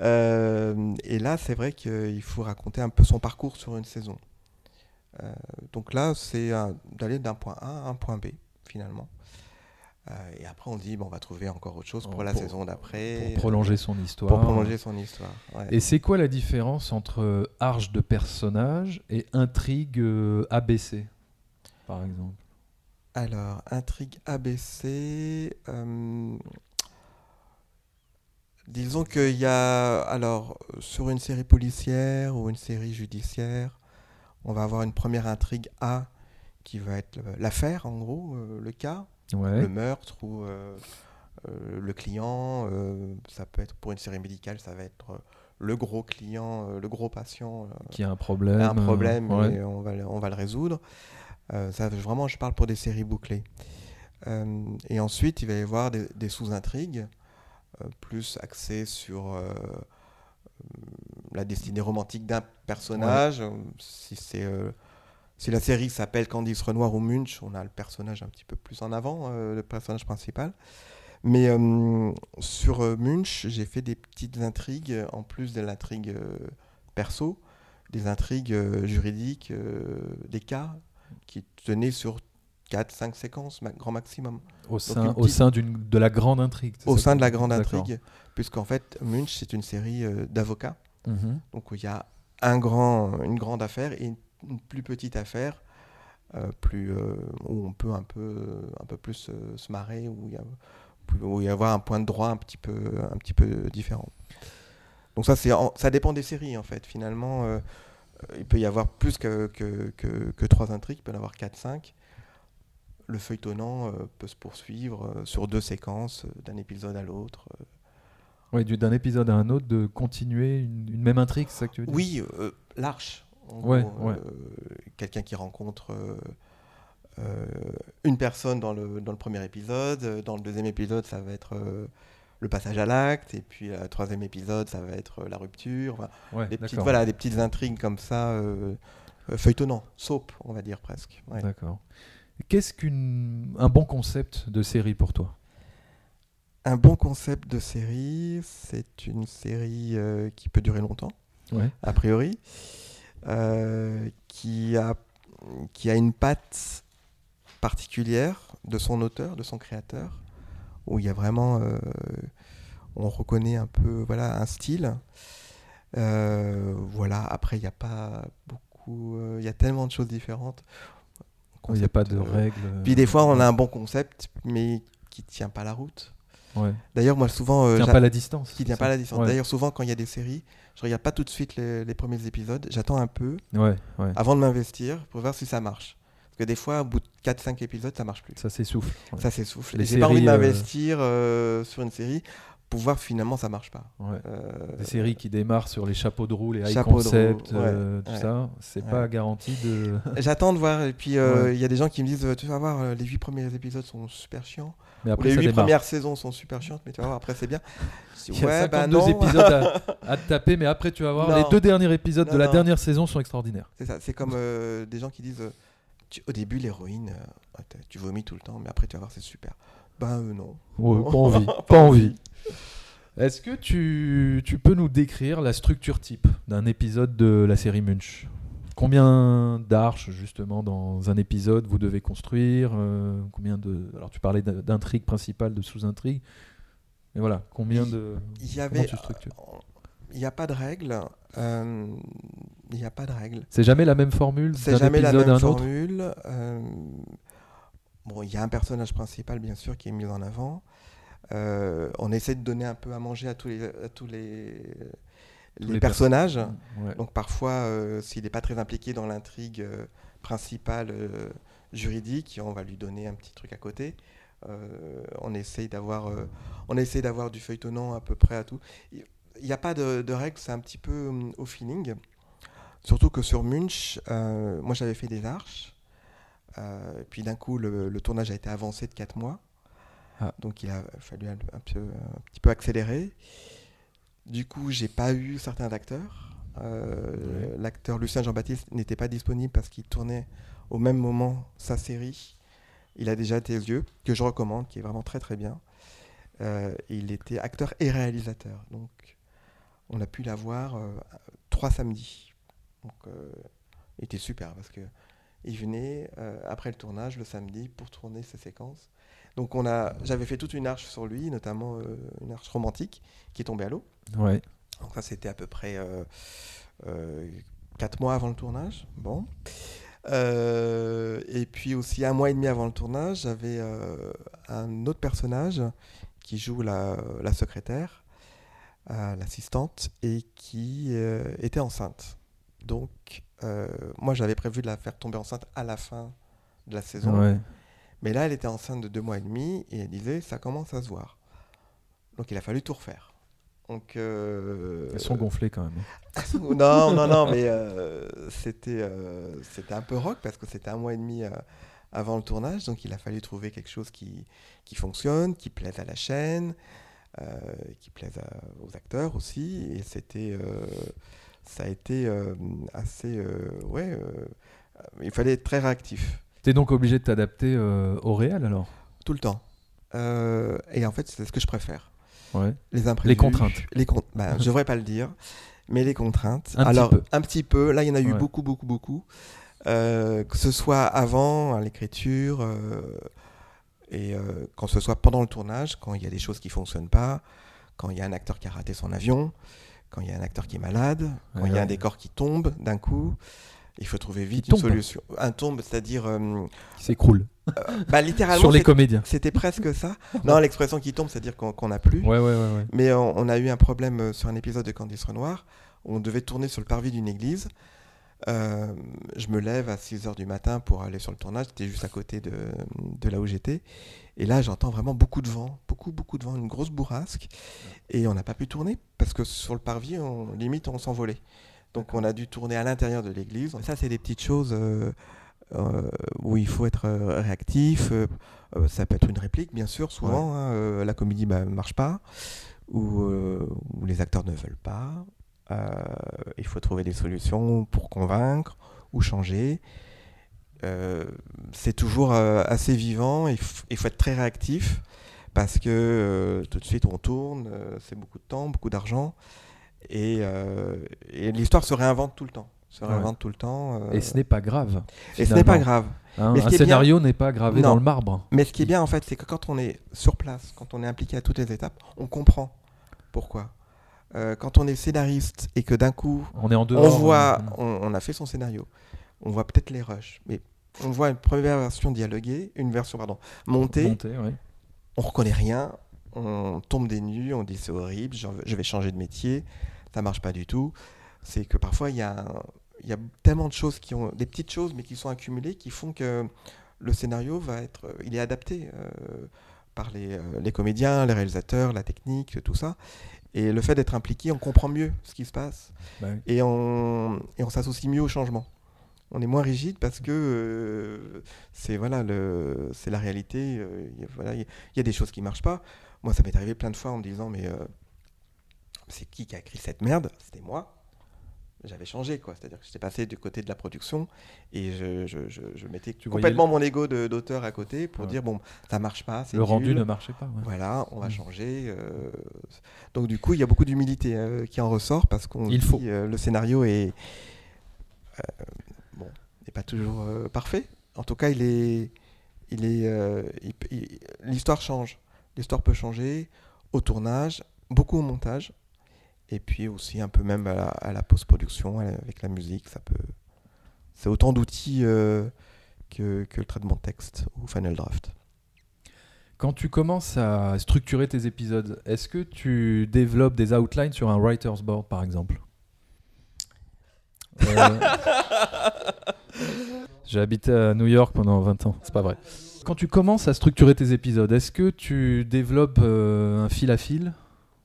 Euh, et là, c'est vrai qu'il faut raconter un peu son parcours sur une saison. Euh, donc là, c'est d'aller d'un point A à un point B, finalement. Euh, et après, on dit, bon, on va trouver encore autre chose pour Pour- la saison d'après. pour prolonger son histoire. Pour prolonger son histoire. ouais. Et c'est quoi la différence entre arche de personnage et intrigue euh, ABC, par exemple? Alors, intrigue ABC. euh, disons qu'il y a. Alors, sur une série policière ou une série judiciaire, on va avoir une première intrigue A qui va être euh, l'affaire, en gros, euh, le cas, Ouais. le meurtre ou euh, euh, le client. euh, ça peut être pour une série médicale, ça va être le gros client, le gros patient. Qui a un problème. un problème ouais. et on va, le- on va le résoudre. Ça, vraiment, je parle pour des séries bouclées. Et ensuite, il va y avoir des, des sous-intrigues, plus axées sur la destinée romantique d'un personnage. Si, c'est, euh, si la série s'appelle Candice Renoir ou Munch, on a le personnage un petit peu plus en avant, euh, le personnage principal. Mais euh, sur euh, Munch, j'ai fait des petites intrigues, en plus de l'intrigue perso, des intrigues juridiques, des cas qui tenaient sur 4-5 séquences, ma- grand maximum, Au sein, au sein de la grande intrigue. au sein de la grande intrigue, puisqu'en fait, Munch, c'est une série d'avocats, Mhm. donc il y a un grand, une grande affaire et une, une plus petite affaire, euh, plus, euh, où on peut un peu, un peu plus euh, se marrer, où il, y a, où il y a avoir un point de droit un petit peu, un petit peu différent. Donc ça, c'est ça dépend des séries, en fait. Finalement, il peut y avoir plus que, que, que, que trois intrigues, il peut y en avoir 4-5. Le feuilletonnant euh, peut se poursuivre euh, sur deux séquences, euh, d'un épisode à l'autre. du- d'un épisode à un autre, de continuer une, une même intrigue, c'est ça que tu veux dire? Oui, l'arche. Ouais, ouais. euh, Quelqu'un qui rencontre euh, euh, une personne dans le, dans le premier épisode. Dans le deuxième épisode, ça va être le passage à l'acte. Et puis, le troisième épisode, ça va être la rupture. Enfin, Ouais, des, petites, voilà, des petites intrigues comme ça, euh, feuilletonnant, soap, on va dire presque. ouais. D'accord. Qu'est-ce qu'un bon concept de série pour toi? Un bon concept de série, c'est une série euh, qui peut durer longtemps. Ouais. a priori, qui, a, qui a une patte particulière de son auteur, de son créateur, où il y a vraiment, euh, on reconnaît un peu, voilà, un style. Euh, voilà, après, il n'y a pas beaucoup, euh, il y a tellement de choses différentes. Il n'y a pas de euh, règles. Puis des fois, on a un bon concept, mais qui tient pas la route. Ouais. D'ailleurs, moi, souvent, euh, Tient pas la distance. qui tient pas la distance. Ouais. D'ailleurs, souvent, quand il y a des séries, je regarde pas tout de suite les, les premiers épisodes. J'attends un peu Ouais, ouais. avant de m'investir pour voir si ça marche. Parce que des fois, au bout de 4-5 épisodes, ça marche plus. Ça s'essouffle. ouais. Ça s'essouffle. J'ai pas envie de euh, m'investir euh, sur une série pour voir finalement ça marche pas. Ouais. Euh, Des séries qui démarrent sur les chapeaux de roue, les high Chapeaux de concept, roue, ouais, euh, tout ouais. ça, c'est pas garanti de. J'attends de voir. Et puis, il y a des gens qui me disent Tu vas voir, les huit premiers épisodes sont super chiants. Mais après, les huit premières saisons sont super chiantes, mais tu vas voir, après, c'est bien. Je dis, (laughs) Il y a ouais, bah 52 non. (laughs) épisodes à, à te taper, mais après, tu vas voir, Non. les deux derniers épisodes Non, de la non. dernière saison sont extraordinaires. C'est ça. C'est comme euh, des gens qui disent euh, Tu- Au début, l'héroïne, euh, tu vomis tout le temps, mais après, tu vas voir, c'est super. Ben non. Ouais, pas envie. (laughs) Pas envie. Est-ce que tu, tu peux nous décrire la structure type d'un épisode de la série Munch? Combien d'arches, justement, dans un épisode vous devez construire euh, Combien de... Alors, tu parlais d'in- d'intrigues principales, de sous-intrigues. Mais voilà, combien de... Il y avait. Il n'y a pas de règle. euh, Il n'y a pas de règle. C'est jamais la même formule C'est jamais la épisode à même un autre? formule. euh, bon, il y a un personnage principal, bien sûr, qui est mis en avant. On essaie de donner un peu à manger à tous les, à tous les, les les personnages. Ouais. Donc parfois, euh, s'il n'est pas très impliqué dans l'intrigue euh, principale euh, juridique, on va lui donner un petit truc à côté. On essaye d'avoir, on essaie d'avoir du feuilletonnant à peu près à tout. Il n'y a pas de, de règles, c'est un petit peu hum, au feeling. Surtout que sur Munch, moi j'avais fait des arches. Puis d'un coup, le, le tournage a été avancé de 4 mois. Ah. Donc il a fallu un, un peu- un petit peu accélérer. Du coup, j'ai pas eu certains acteurs. Euh, L'acteur Lucien Jean-Baptiste n'était pas disponible parce qu'il tournait au même moment sa série. Il a déjà tes yeux, que je recommande, qui est vraiment très très bien. Euh, il était acteur et réalisateur. Donc on a pu l'avoir euh, trois samedis. Donc il était super parce que il venait après le tournage le samedi pour tourner ses séquences. Donc on a, j'avais fait toute une arche sur lui, notamment euh, une arche romantique qui est tombée à l'eau. Ouais. Donc ça, c'était à peu près 4 mois avant le tournage. Bon. Euh, et puis aussi un mois et demi avant le tournage, j'avais euh, un autre personnage qui joue la, la secrétaire, euh, l'assistante, et qui euh, était enceinte. Donc euh, moi, j'avais prévu de la faire tomber enceinte à la fin de la saison. ouais. Mais là, elle était enceinte de deux mois et demi et elle disait ça commence à se voir. Donc il a fallu tout refaire. Donc euh, Elles sont gonflées quand même. (laughs) non, non, non, mais euh, (laughs) c'était euh, c'était un peu rock parce que c'était un mois et demi avant le tournage, donc il a fallu trouver quelque chose qui, qui fonctionne, qui plaise à la chaîne, qui plaise à- aux acteurs aussi, et c'était ça a été assez ouais, il fallait être très réactif T'es donc obligé de t'adapter euh, au réel alors? Tout le temps. Euh, et en fait, c'est ce que je préfère. Ouais. Les imprévus. Les contraintes. Les con- bah, je devrais pas le dire, mais les contraintes. Un petit Alors, peu. un petit peu. Là, il y en a eu Ouais. beaucoup, beaucoup, beaucoup. Euh, que ce soit avant, l'écriture, et quand ce soit pendant le tournage, quand il y a des choses qui fonctionnent pas, quand il y a un acteur qui a raté son avion, quand il y a un acteur qui est malade, quand Ouais, il y a un décor qui tombe d'un coup. Il faut trouver vite une solution. Un tombe, c'est-à-dire, euh, Qui s'écroule bah, littéralement, sur les comédiens. c'était presque (laughs) ça. Non, l'expression qui tombe, c'est-à-dire qu'on qu'on n'a plus. Ouais, ouais, ouais. Mais on, on a eu un problème euh, sur un épisode de Candice Renoir. On devait tourner sur le parvis d'une église. Euh, je me lève à 6h du matin pour aller sur le tournage. C'était juste à côté de, de là où j'étais. Et là, j'entends vraiment beaucoup de vent. Beaucoup, beaucoup de vent. Une grosse bourrasque. Et on n'a pas pu tourner parce que sur le parvis, on, limite, on s'envolait. Donc on a dû tourner à l'intérieur de l'église. Ça, c'est des petites choses euh, euh, où il faut être euh, réactif. Ça peut être une réplique, bien sûr, souvent. hein, la comédie ne marche pas, ou, ou les acteurs ne veulent pas. Il faut trouver des solutions pour convaincre ou changer. Euh, c'est toujours euh, assez vivant, il, faut être très réactif parce que euh, tout de suite on tourne, c'est beaucoup de temps, beaucoup d'argent et, euh, et l'histoire se réinvente tout le temps. Se Ouais. réinvente tout le temps. euh, Et ce n'est pas grave. et ce n'est pas grave. Hein, Mais un bien- scénario n'est pas gravé Non. dans le marbre. Mais ce qui est bien en fait, c'est que quand on est sur place, quand on est impliqué à toutes les étapes, on comprend pourquoi. Euh, quand on est scénariste et que d'un coup On est en dehors. on voit, hein. on, on a fait son scénario, on voit peut-être les rushs, mais on voit une première version dialoguée, une version pardon montée, ouais. on reconnaît rien, on tombe des nues, on dit c'est horrible, je vais changer de métier, ça marche pas du tout. C'est que parfois il y a, y a tellement de choses qui ont, des petites choses mais qui sont accumulées qui font que le scénario va être, il est adapté. euh, par les, euh, les comédiens, les réalisateurs, la technique, tout ça. Et le fait d'être impliqué, on comprend mieux ce qui se passe Bah oui. et on, et on s'associe mieux au changement. On est moins rigide parce que euh, c'est voilà le c'est la réalité. euh, il y voilà, il y a des choses qui marchent pas. Moi, ça m'est arrivé plein de fois en me disant mais euh, c'est qui qui a écrit cette merde? C'était moi. J'avais changé quoi. C'est-à-dire que j'étais passé du côté de la production et je, je, je, je mettais Tu complètement mon ego d'auteur à côté pour Ouais. dire bon ça marche pas. Le rendu ne marchait pas. ouais. Voilà, on va Mm. changer. euh, Donc du coup, il y a beaucoup d'humilité euh, qui en ressort parce qu'on Il dit, faut. le scénario est bon, n'est pas toujours parfait. En tout cas, il est, il est, l'histoire change. L'histoire peut changer au tournage, beaucoup au montage, et puis aussi un peu même à la, à la post-production avec la musique. Ça peut, c'est autant d'outils euh, que, que le traitement de texte ou Final Draft. Quand tu commences à structurer tes épisodes, est-ce que tu développes des outlines sur un writer's board, par exemple? Euh, (laughs) J'ai habité à New York pendant 20 ans, c'est pas vrai. Quand tu commences à structurer tes épisodes, est-ce que tu développes euh, un fil à fil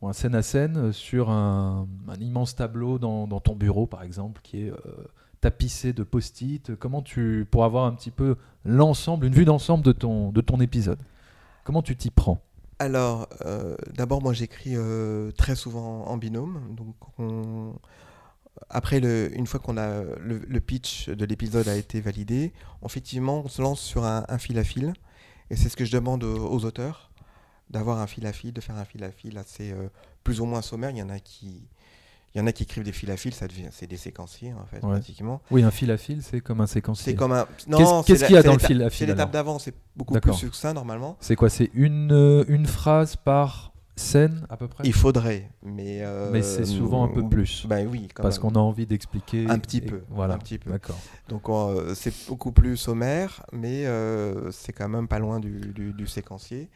ou un scène à scène sur un, immense tableau dans, ton bureau, par exemple, qui est euh, tapissé de post-it? Comment tu pour avoir un petit peu l'ensemble, une vue d'ensemble de ton, de ton épisode Comment tu t'y prends? Alors, euh, d'abord, moi j'écris très souvent en binôme. Donc, on- après, le- une fois qu'on a le, le pitch de l'épisode a été validé, effectivement, on se lance sur un, un fil à fil. Et c'est ce que je demande aux, aux auteurs, d'avoir un fil à fil, de faire un fil à fil assez euh, plus ou moins sommaire. Il y en a qui, il y en a qui écrivent des fils à fil, ça devient, c'est des séquenciers en fait, Ouais. pratiquement. Oui, un fil à fil, c'est comme un séquencier. C'est comme un. Qu'est-ce- c'est qu'est-ce qu'il y a dans le fil à fil, C'est l'étape d'avant, c'est beaucoup plus succinct normalement. C'est quoi? C'est une, euh, une phrase par scène à peu près Il faudrait, mais. euh, Mais c'est souvent un peu plus. Ben oui, quand Parce qu'on a envie d'expliquer. Un petit et- peu, Voilà. un petit peu. D'accord. Donc euh, c'est beaucoup plus sommaire, mais euh, c'est quand même pas loin du, du- du séquencier.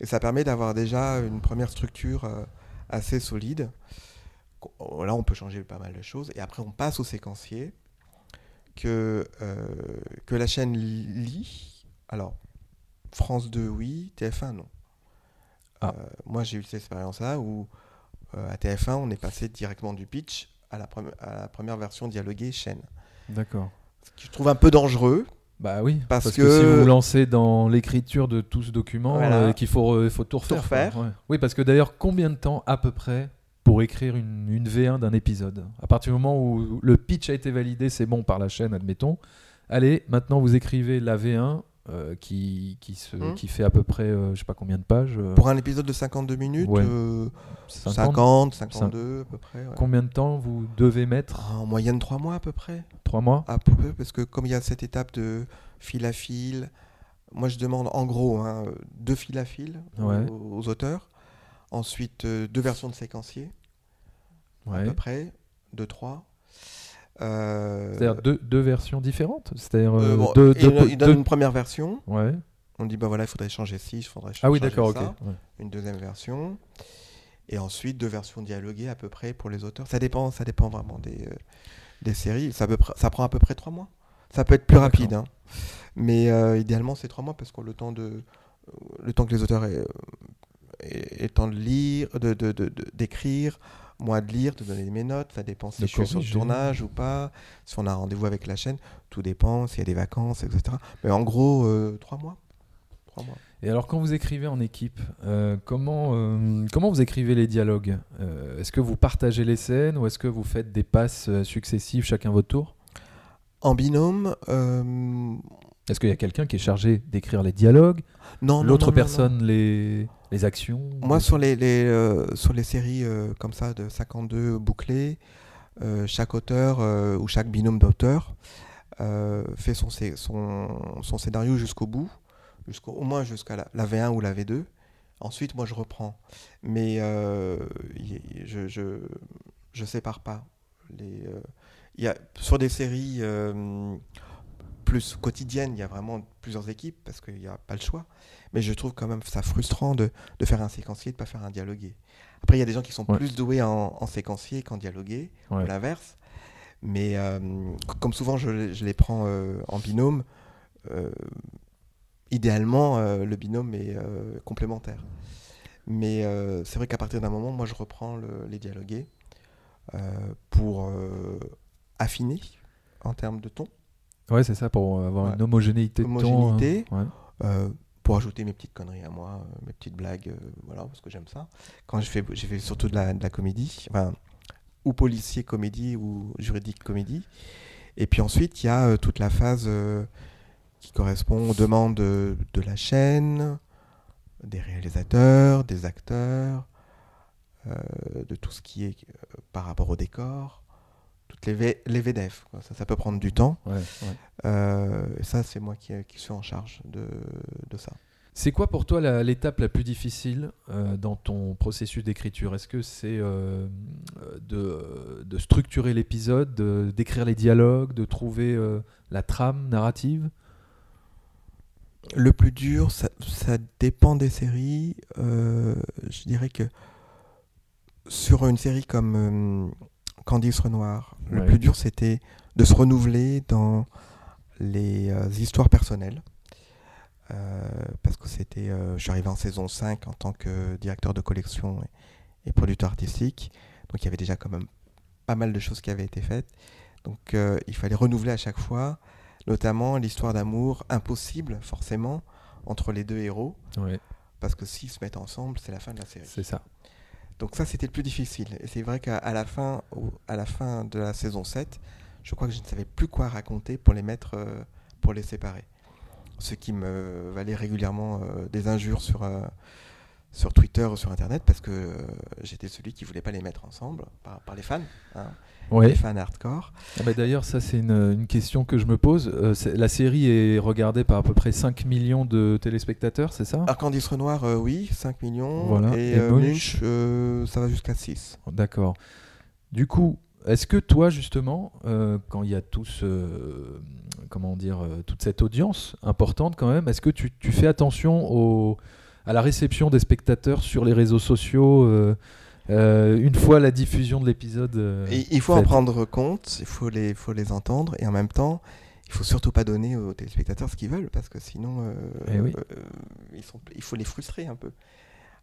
Et ça permet d'avoir déjà une première structure assez solide. Là, on peut changer pas mal de choses. Et après, on passe au séquencier que, que la chaîne lit. Alors, France 2, oui. TF1, non. Ah. Euh, moi, j'ai eu cette expérience-là où euh, à TF1, on est passé directement du pitch à la, premi- à la première version dialoguée chaîne. D'accord. Ce que je trouve un peu dangereux. Bah oui, Parce parce, que... que- si vous vous lancez dans l'écriture de tout ce document, Voilà. euh, qu'il faut, il faut tout refaire. quoi. refaire. Ouais. Oui, parce que d'ailleurs, combien de temps à peu près pour écrire une, une V1 d'un épisode? À partir du moment où le pitch a été validé, c'est bon par la chaîne, admettons. Allez, maintenant vous écrivez la V1 euh, qui, qui, se, Hmm. qui fait à peu près, euh, je sais pas combien de pages. euh, Pour un épisode de 52 minutes, Ouais. euh, 50. 50, 52 à peu près. ouais. Combien de temps vous devez mettre En moyenne 3 mois à peu près. Trois mois À peu près, parce que comme il y a cette étape de fil à fil, moi je demande en gros hein, deux fils à fil aux- Ouais. aux, auteurs. Ensuite, euh, deux versions de séquencier, à peu près, deux, trois. Euh, C'est-à-dire deux, deux versions différentes C'est-à-dire euh, euh, bon, deux, il, deux- il donne une première version. Ouais. On dit bah voilà, il faudrait changer ci, il faudrait ch- Ah oui, changer d'accord, ok. Ouais. une deuxième version, et ensuite deux versions dialoguées à peu près pour les auteurs. Ça dépend, ça dépend vraiment des, des séries. Ça, peut ça prend à peu près trois mois. Ça peut être plus rapide, hein. mais euh, idéalement c'est trois mois parce que le temps de, le temps que les auteurs aient, aient- aient le temps de lire, de, de- de- de- d'écrire, moi de lire, de donner mes notes. Ça dépend si De je suis sur le tournage ou pas, si on a rendez-vous avec la chaîne. Tout dépend, s'il y a des vacances, etc. Mais en gros, euh, trois mois. Trois mois. Et alors, quand vous écrivez en équipe, euh, comment, euh, comment vous écrivez les dialogues? Est-ce que vous partagez les scènes ou est-ce que vous faites des passes successives chacun votre tour? En binôme, Est-ce qu'il y a quelqu'un qui est chargé d'écrire les dialogues? Non, L'autre non, non, personne Les, actions Moi, sur les, euh, sur les séries euh, comme ça de 52 bouclées, euh, chaque auteur ou chaque binôme d'auteurs fait son, son, son scénario jusqu'au bout, jusqu'au, au moins jusqu'à la, la V1 ou la V2. Ensuite, moi, je reprends. Mais je, je, je sépare pas. Les, y a, sur des séries plus quotidiennes, il y a vraiment plusieurs équipes parce qu'il n'y a pas le choix. Mais je trouve quand même ça frustrant de, de faire un séquencier et de ne pas faire un dialogué. Après, il y a des gens qui sont Ouais. plus doués en, en séquencier qu'en dialogué, Ouais. ou l'inverse. Mais euh, comme souvent je, les- je les prends euh, en binôme, euh, idéalement, le binôme est complémentaire. Mais c'est vrai qu'à partir d'un moment, moi, je reprends le- les dialogués pour affiner en termes de ton, Ouais, c'est ça, pour avoir Ouais. une homogénéité de. Homogénéité. hein. Ouais. euh, pour ajouter mes petites conneries à moi, euh, mes petites blagues, euh, voilà, parce que j'aime ça. Quand je fais, j'ai fait surtout de la, de la comédie, enfin, ou policier comédie ou juridique comédie. Et puis ensuite, il y a euh, toute la phase qui correspond aux demandes de, de la chaîne, des réalisateurs, des acteurs, de tout ce qui est par rapport au décor, toutes les, VDF. quoi. Ça, ça peut prendre du temps. Ouais, ouais. Euh, et ça, c'est moi qui, qui suis en charge de, de ça. C'est quoi pour toi l'étape la plus difficile euh, dans ton processus d'écriture? Est-ce que c'est euh, de, de structurer l'épisode, de- d'écrire les dialogues, de trouver la trame narrative? Le plus dur, ça, ça dépend des séries. Je dirais que sur une série comme Candice Renoir, le Ouais. plus dur, c'était de se renouveler dans les euh, histoires personnelles. Euh, parce que c'était, euh, je suis arrivé en saison 5 en tant que directeur de collection et, et producteur artistique. Donc il y avait déjà quand même pas mal de choses qui avaient été faites. Donc euh, il fallait renouveler à chaque fois, notamment l'histoire d'amour impossible forcément entre les deux héros. Ouais, Parce que s'ils se mettent ensemble, c'est la fin de la série. c'est ça. Donc ça, c'était le plus difficile. Et c'est vrai qu'à la, fin, la fin de la saison 7, je crois que je ne savais plus quoi raconter pour les mettre, euh, pour les séparer. Ce qui me valait régulièrement euh, des injures sur, euh, sur Twitter ou sur Internet parce que euh, j'étais celui qui voulait pas les mettre ensemble par, par les fans, hein, Ouais. les fans hardcore. Ah bah D'ailleurs, ça c'est une, une question que je me pose. Euh, la série est regardée par à peu près 5 millions de téléspectateurs, c'est ça? Alors Candice Renoir, euh, oui, 5 millions. Voilà. Et, Et Munch ça va jusqu'à 6. D'accord. Du coup, est-ce que toi, justement, quand il y a tout ce- comment dire, toute cette audience importante quand même, est-ce que tu, tu fais attention au, à la réception des spectateurs sur les réseaux sociaux euh, euh, une fois la diffusion de l'épisode euh, il faut en prendre compte, il faut les, faut les entendre, et en même temps, il faut surtout pas donner aux téléspectateurs ce qu'ils veulent, parce que sinon, euh, Eh oui. ils sont, il faut les frustrer un peu.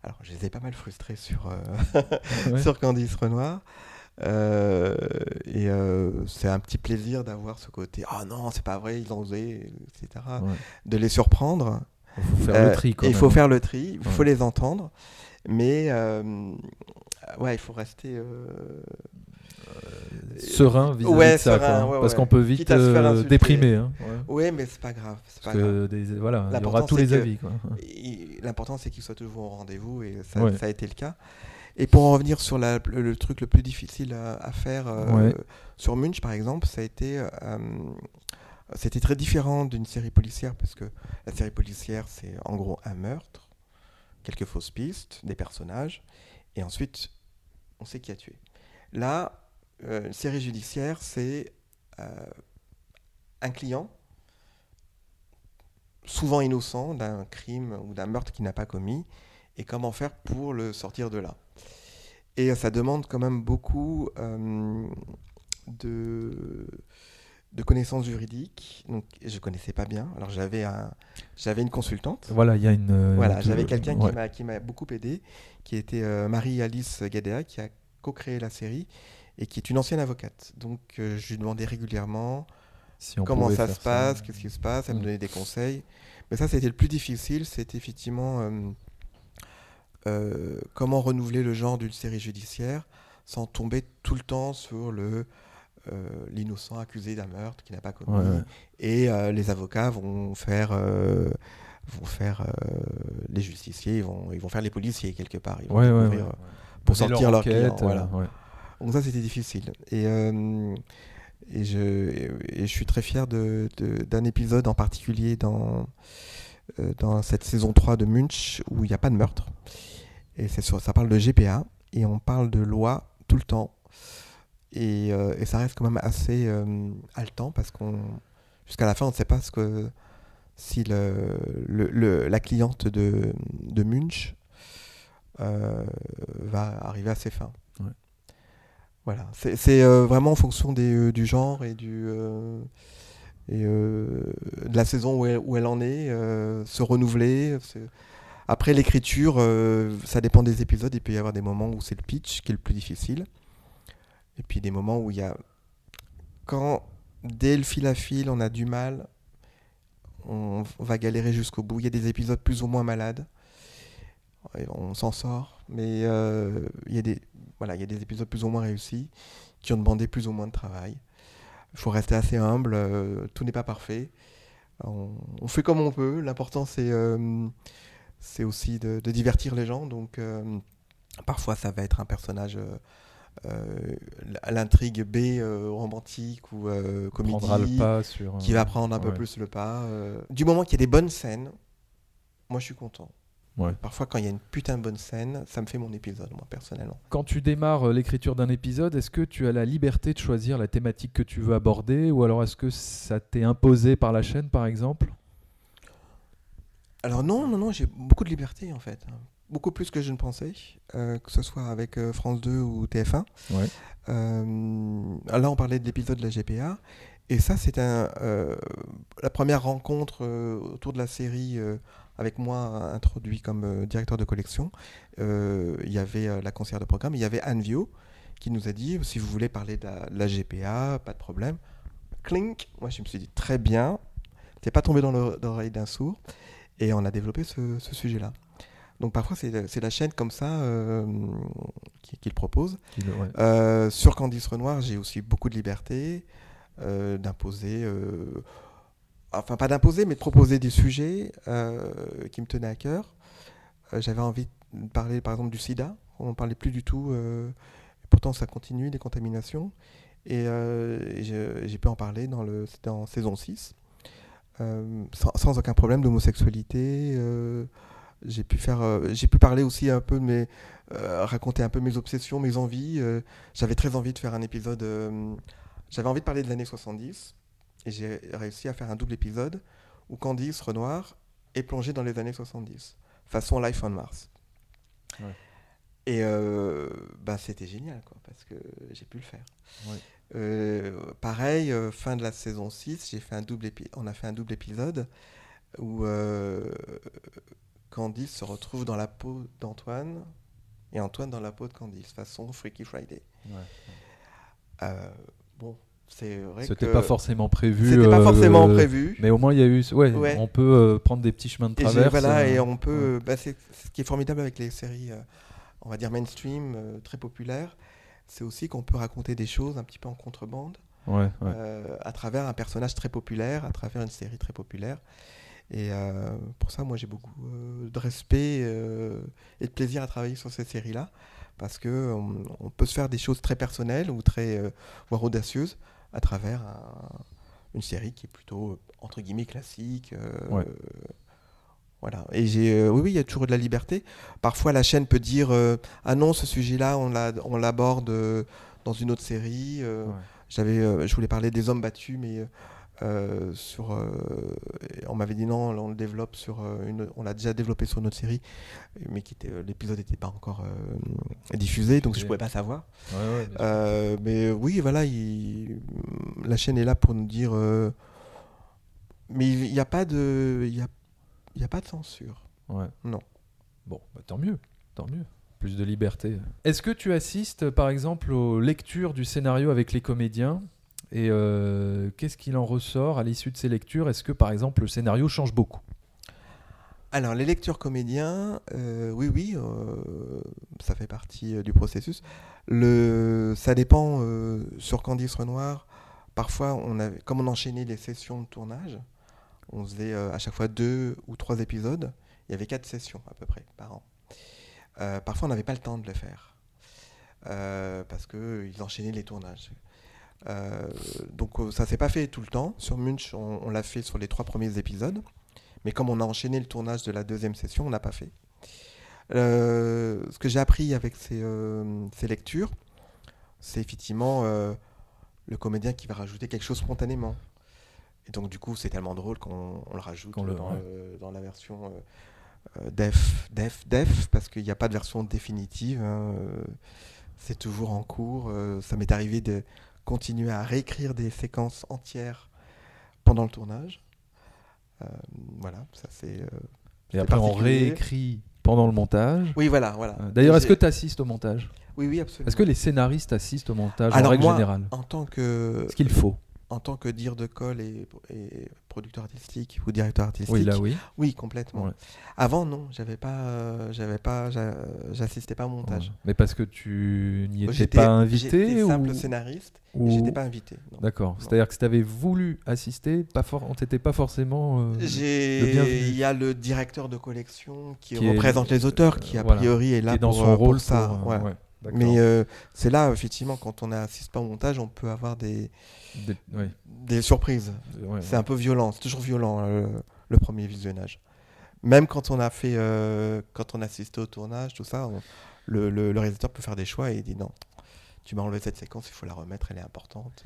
Alors, je les ai pas mal frustrés sur, (laughs) Ouais. sur Candice Renoir. Et c'est un petit plaisir d'avoir ce côté ah non c'est pas vrai ils ont osé etc Ouais. de les surprendre Il faut faire Euh, le tri quand et il même. faut faire le tri, il faut les entendre, mais euh, ouais, il faut rester. euh, serein vis-à-vis Ouais, de ça, serein, quoi. ouais, parce ouais. qu'on peut vite euh, déprimer. hein. Ouais, mais c'est pas grave. pas grave. des- voilà, il y aura tous les avis. L'important, c'est qu'ils soient toujours au rendez-vous, et ça, a été le cas. Et pour en revenir sur la- le, le truc le plus difficile à, à faire euh, sur Munch, par exemple, ça a été. euh, c'était très différent d'une série policière, parce que la série policière, c'est en gros un meurtre, quelques fausses pistes, des personnages, et ensuite, on sait qui a tué. Là, euh, une série judiciaire, c'est euh, un client, souvent innocent, d'un crime ou d'un meurtre qu'il n'a pas commis, et comment faire pour le sortir de là. Et ça demande quand même beaucoup euh, de, de connaissances juridiques. Donc, je connaissais pas bien. Alors, j'avais un, j'avais une consultante. Voilà, il y a une. euh, Voilà, j'avais quelqu'un ouais. qui m'a qui m'a beaucoup aidé, qui était euh, Marie-Alice Gadea, qui a co-créé la série et qui est une ancienne avocate. Donc, euh, je lui demandais régulièrement Si comment ça se passe, qu'est-ce qui se passe, elle me Mm. donnait des conseils. Mais ça, c'était le plus difficile, c'était effectivement comment renouveler le genre d'une série judiciaire sans tomber tout le temps sur le l'innocent accusé d'un meurtre qui n'a pas commis. Ouais. Et euh, les avocats vont faire euh, vont faire euh, les justiciers, ils vont, ils vont faire les policiers quelque part. Ils vont Ouais, ouais, découvrir, ouais. euh, pour sortir leur enquête, client. euh, voilà. Donc ça, c'était difficile. Et, euh, et, je, et je suis très fier de- de- d'un épisode en particulier dans, euh, dans cette saison 3 de Munch où il n'y a pas de meurtre. Et c'est sur, ça parle de GPA et on parle de loi tout le temps. Et, euh, et ça reste quand même assez euh, haletant parce qu'on jusqu'à la fin, on ne sait pas ce que si le, le- le- la cliente de, de Munch euh, va arriver à ses fins. Ouais. Voilà, c'est euh, vraiment en fonction des, euh, du genre et du, et de la saison où elle, où elle en est, se renouveler. Après l'écriture, ça dépend des épisodes. Il peut y avoir des moments où c'est le pitch qui est le plus difficile. Et puis des moments où il y a. Quand dès le fil à fil, on a du mal, on va galérer jusqu'au bout. Il y a des épisodes plus ou moins malades. On s'en sort. Mais euh, il y, a des, voilà, il y a des épisodes plus ou moins réussis qui ont demandé plus ou moins de travail. Il faut rester assez humble. euh, tout n'est pas parfait. On, fait comme on peut. L'important, c'est euh, aussi de, de divertir les gens. Donc, euh, parfois, ça va être un personnage. Euh, l'intrigue B euh, romantique ou euh, comédie Prendra le pas sur. qui va prendre un peu plus le pas. Du moment qu'il y a des bonnes scènes, moi je suis content. Ouais. Parfois, quand il y a une putain de bonne scène, ça me fait mon épisode, moi personnellement. Quand tu démarres l'écriture d'un épisode, est-ce que tu as la liberté de choisir la thématique que tu veux aborder ou alors est-ce que ça t'est imposé par la chaîne par exemple? Alors, non, non, non, j'ai beaucoup de liberté en fait. Beaucoup plus que je ne pensais, euh, que ce soit avec euh, France 2 ou TF1. Ouais. Euh, là, on parlait de l'épisode de la GPA. Et ça, c'est la première rencontre autour de la série avec moi introduit comme directeur de collection. Il y avait la conseillère de programme, il y avait Anne Vio qui nous a dit si vous voulez parler de la, de la GPA, pas de problème. Clink, moi je me suis dit très bien, t'es pas tombé dans le- dans l'oreille d'un sourd. Et on a développé ce, ce sujet-là. Donc parfois, c'est la chaîne comme ça euh, qui, qui le propose. Qui le- ouais. Euh, sur Candice Renoir, j'ai aussi beaucoup de liberté euh, d'imposer, euh, enfin pas d'imposer, mais de proposer des sujets qui me tenaient à cœur. J'avais envie de parler par exemple du sida, on n'en parlait plus du tout, pourtant ça continue, les contaminations. Et, j'ai pu en parler dans le, c'était en saison 6, euh, sans, sans aucun problème d'homosexualité. J'ai pu faire, euh, j'ai pu parler aussi un peu de mes, euh, raconter un peu mes obsessions, mes envies. euh, j'avais très envie de faire un épisode. j'avais envie de parler de l'année 70 et j'ai réussi à faire un double épisode où Candice Renoir est plongée dans les années 70, façon Life on Mars. Ouais. Et bah, c'était génial quoi, parce que j'ai pu le faire. Ouais. Pareil, fin de la saison 6, j'ai fait un double on a fait un double épisode où Candice se retrouve dans la peau d'Antoine et Antoine dans la peau de Candice, façon Freaky Friday. Euh, bon, c'est vrai que C'était pas forcément prévu. c'était pas euh, forcément euh, prévu. Mais au moins il y a eu. Ouais, Ouais. on peut euh, prendre des petits chemins de Et, traverse. voilà, euh, et on peut. bah, c'est ce qui est formidable avec les séries, on va dire mainstream, très populaires, c'est aussi qu'on peut raconter des choses un petit peu en contrebande à travers un personnage très populaire, à travers une série très populaire. Et euh, pour ça, moi, j'ai beaucoup euh, de respect euh, et de plaisir à travailler sur ces séries-là, parce que on, peut se faire des choses très personnelles ou très voire audacieuses à travers un- une série qui est plutôt entre guillemets classique. euh, Ouais. Voilà. Et j'ai, euh, oui, oui, il y a toujours de la liberté. Parfois, la chaîne peut dire, ah non, ce sujet-là, on l'a- on l'aborde dans une autre série. Ouais. J'avais, je voulais parler des hommes battus, mais euh, sur, euh, on m'avait dit non, on le développe sur euh, une, on l'a déjà développé sur une autre série, mais qui l'épisode n'était pas encore euh, diffusé, donc je pouvais pas savoir. Ouais, ouais, mais oui, voilà, il- la chaîne est là pour nous dire, mais il n'y a pas de, il y a, il y a pas de censure. Ouais. non. Bon, bah, tant mieux, tant mieux. Plus de liberté. Est-ce que tu assistes, par exemple, aux lectures du scénario avec les comédiens? Et euh, qu'est-ce qu'il en ressort à l'issue de ces lectures? Est-ce que, par exemple, le scénario change beaucoup? Alors, les lectures comédiens, euh, oui, oui, euh, ça fait partie du processus. Le, ça dépend sur Candice Renoir. Parfois, on comme on enchaînait les sessions de tournage, on faisait à chaque fois deux ou trois épisodes. Il y avait quatre sessions à peu près par an. Parfois, on n'avait pas le temps de le faire parce qu'ils enchaînaient les tournages. Euh, donc, euh, ça s'est pas fait tout le temps. Sur Munch, on, on l'a fait sur les trois premiers épisodes. Mais comme on a enchaîné le tournage de la deuxième session, on n'a pas fait. Euh, ce que j'ai appris avec ces, euh, ces lectures, c'est effectivement le comédien qui va rajouter quelque chose spontanément. Et donc du coup, c'est tellement drôle qu'on on le rajoute le- dans, ouais. le- dans la version def, def, def, parce qu'il n'y a pas de version définitive. hein, c'est toujours en cours. ça m'est arrivé de continuer à réécrire des séquences entières pendant le tournage. Euh, voilà, ça c'est. euh, Et après, on réécrit pendant le montage. Oui, voilà, voilà. Euh, D'ailleurs, est-ce que tu assistes au montage? Oui, oui, absolument. Est-ce que les scénaristes assistent au montage en règle moi, générale? en tant que Est-ce qu'il faut en tant que dire de colle et, et producteur artistique ou directeur artistique, Oui, là, oui. oui, complètement. Ouais. Avant, non, j'avais pas, euh, j'avais pas, j'a- j'assistais pas au montage. Ouais. Mais parce que tu n'y étais pas invité J'étais ou... simple scénariste ou- j'étais pas invité. D'accord. C'est-à-dire que si tu avais voulu assister, pas for... on t'était pas forcément. euh, il y a le directeur de collection qui, Qui est- représente les auteurs, qui a voilà. priori est qui là est dans pour, son euh, pour rôle ça. pour, ouais. Mais euh, c'est là, effectivement, quand on n'assiste pas au montage, on peut avoir des, Des- ouais, des surprises. ouais, C'est un peu violent, c'est toujours violent euh, le premier visionnage. Même quand on a fait, euh, quand on assiste au tournage, tout ça, on- le, le- le réalisateur peut faire des choix et il dit non, tu m'as enlevé cette séquence, il faut la remettre, elle est importante.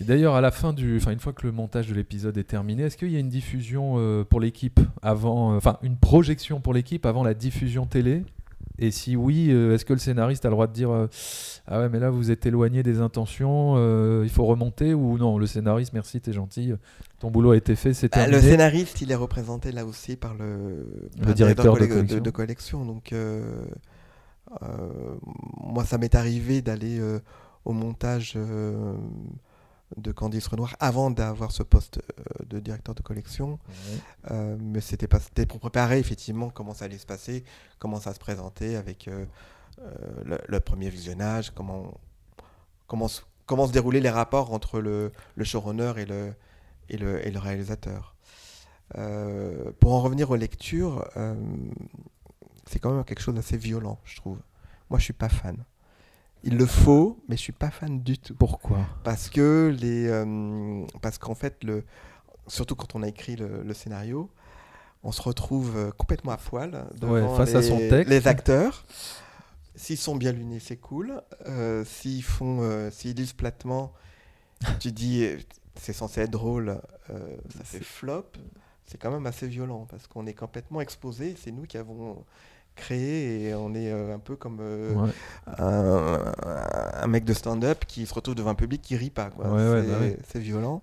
Et d'ailleurs, à la fin du, enfin, une fois que le montage de l'épisode est terminé, est-ce qu'il y a une diffusion euh, pour l'équipe avant, enfin, une projection pour l'équipe avant la diffusion télé? Et si oui, euh, est-ce que le scénariste a le droit de dire euh, ah ouais, mais là vous êtes éloigné des intentions, euh, il faut remonter ou non? Le scénariste, merci, t'es gentil, ton boulot a été fait, c'est Bah, le scénariste, il est représenté là aussi par le, par un directeur de collec- collection. de collection. Donc, euh, euh, moi, ça m'est arrivé d'aller au montage de Candice Renoir avant d'avoir ce poste euh, de directeur de collection. Ouais. Euh, mais c'était pas pour préparer effectivement comment ça allait se passer, comment ça se présentait avec euh, le, le premier visionnage, comment comment se, comment se déroulaient les rapports entre le, le showrunner et le et le, et le réalisateur. Euh, pour en revenir aux lectures, c'est quand même quelque chose d'assez violent, je trouve. Moi, je suis pas fan. Il le faut, mais je suis pas fan du tout. Pourquoi? Parce que les euh, parce qu'en fait le surtout quand on a écrit le, le scénario on se retrouve euh, complètement à poil devant face les, à son texte. les acteurs. S'ils sont bien lunis c'est cool. Euh, s'ils font euh, s'ils lisent platement tu dis c'est censé être drôle ça fait flop. C'est quand même assez violent parce qu'on est complètement exposé. C'est nous qui avons créé et on est euh, un peu comme euh, Ouais. un, un mec de stand-up qui se retrouve devant un public qui rit pas. quoi. Ouais, ouais, c'est bah c'est violent.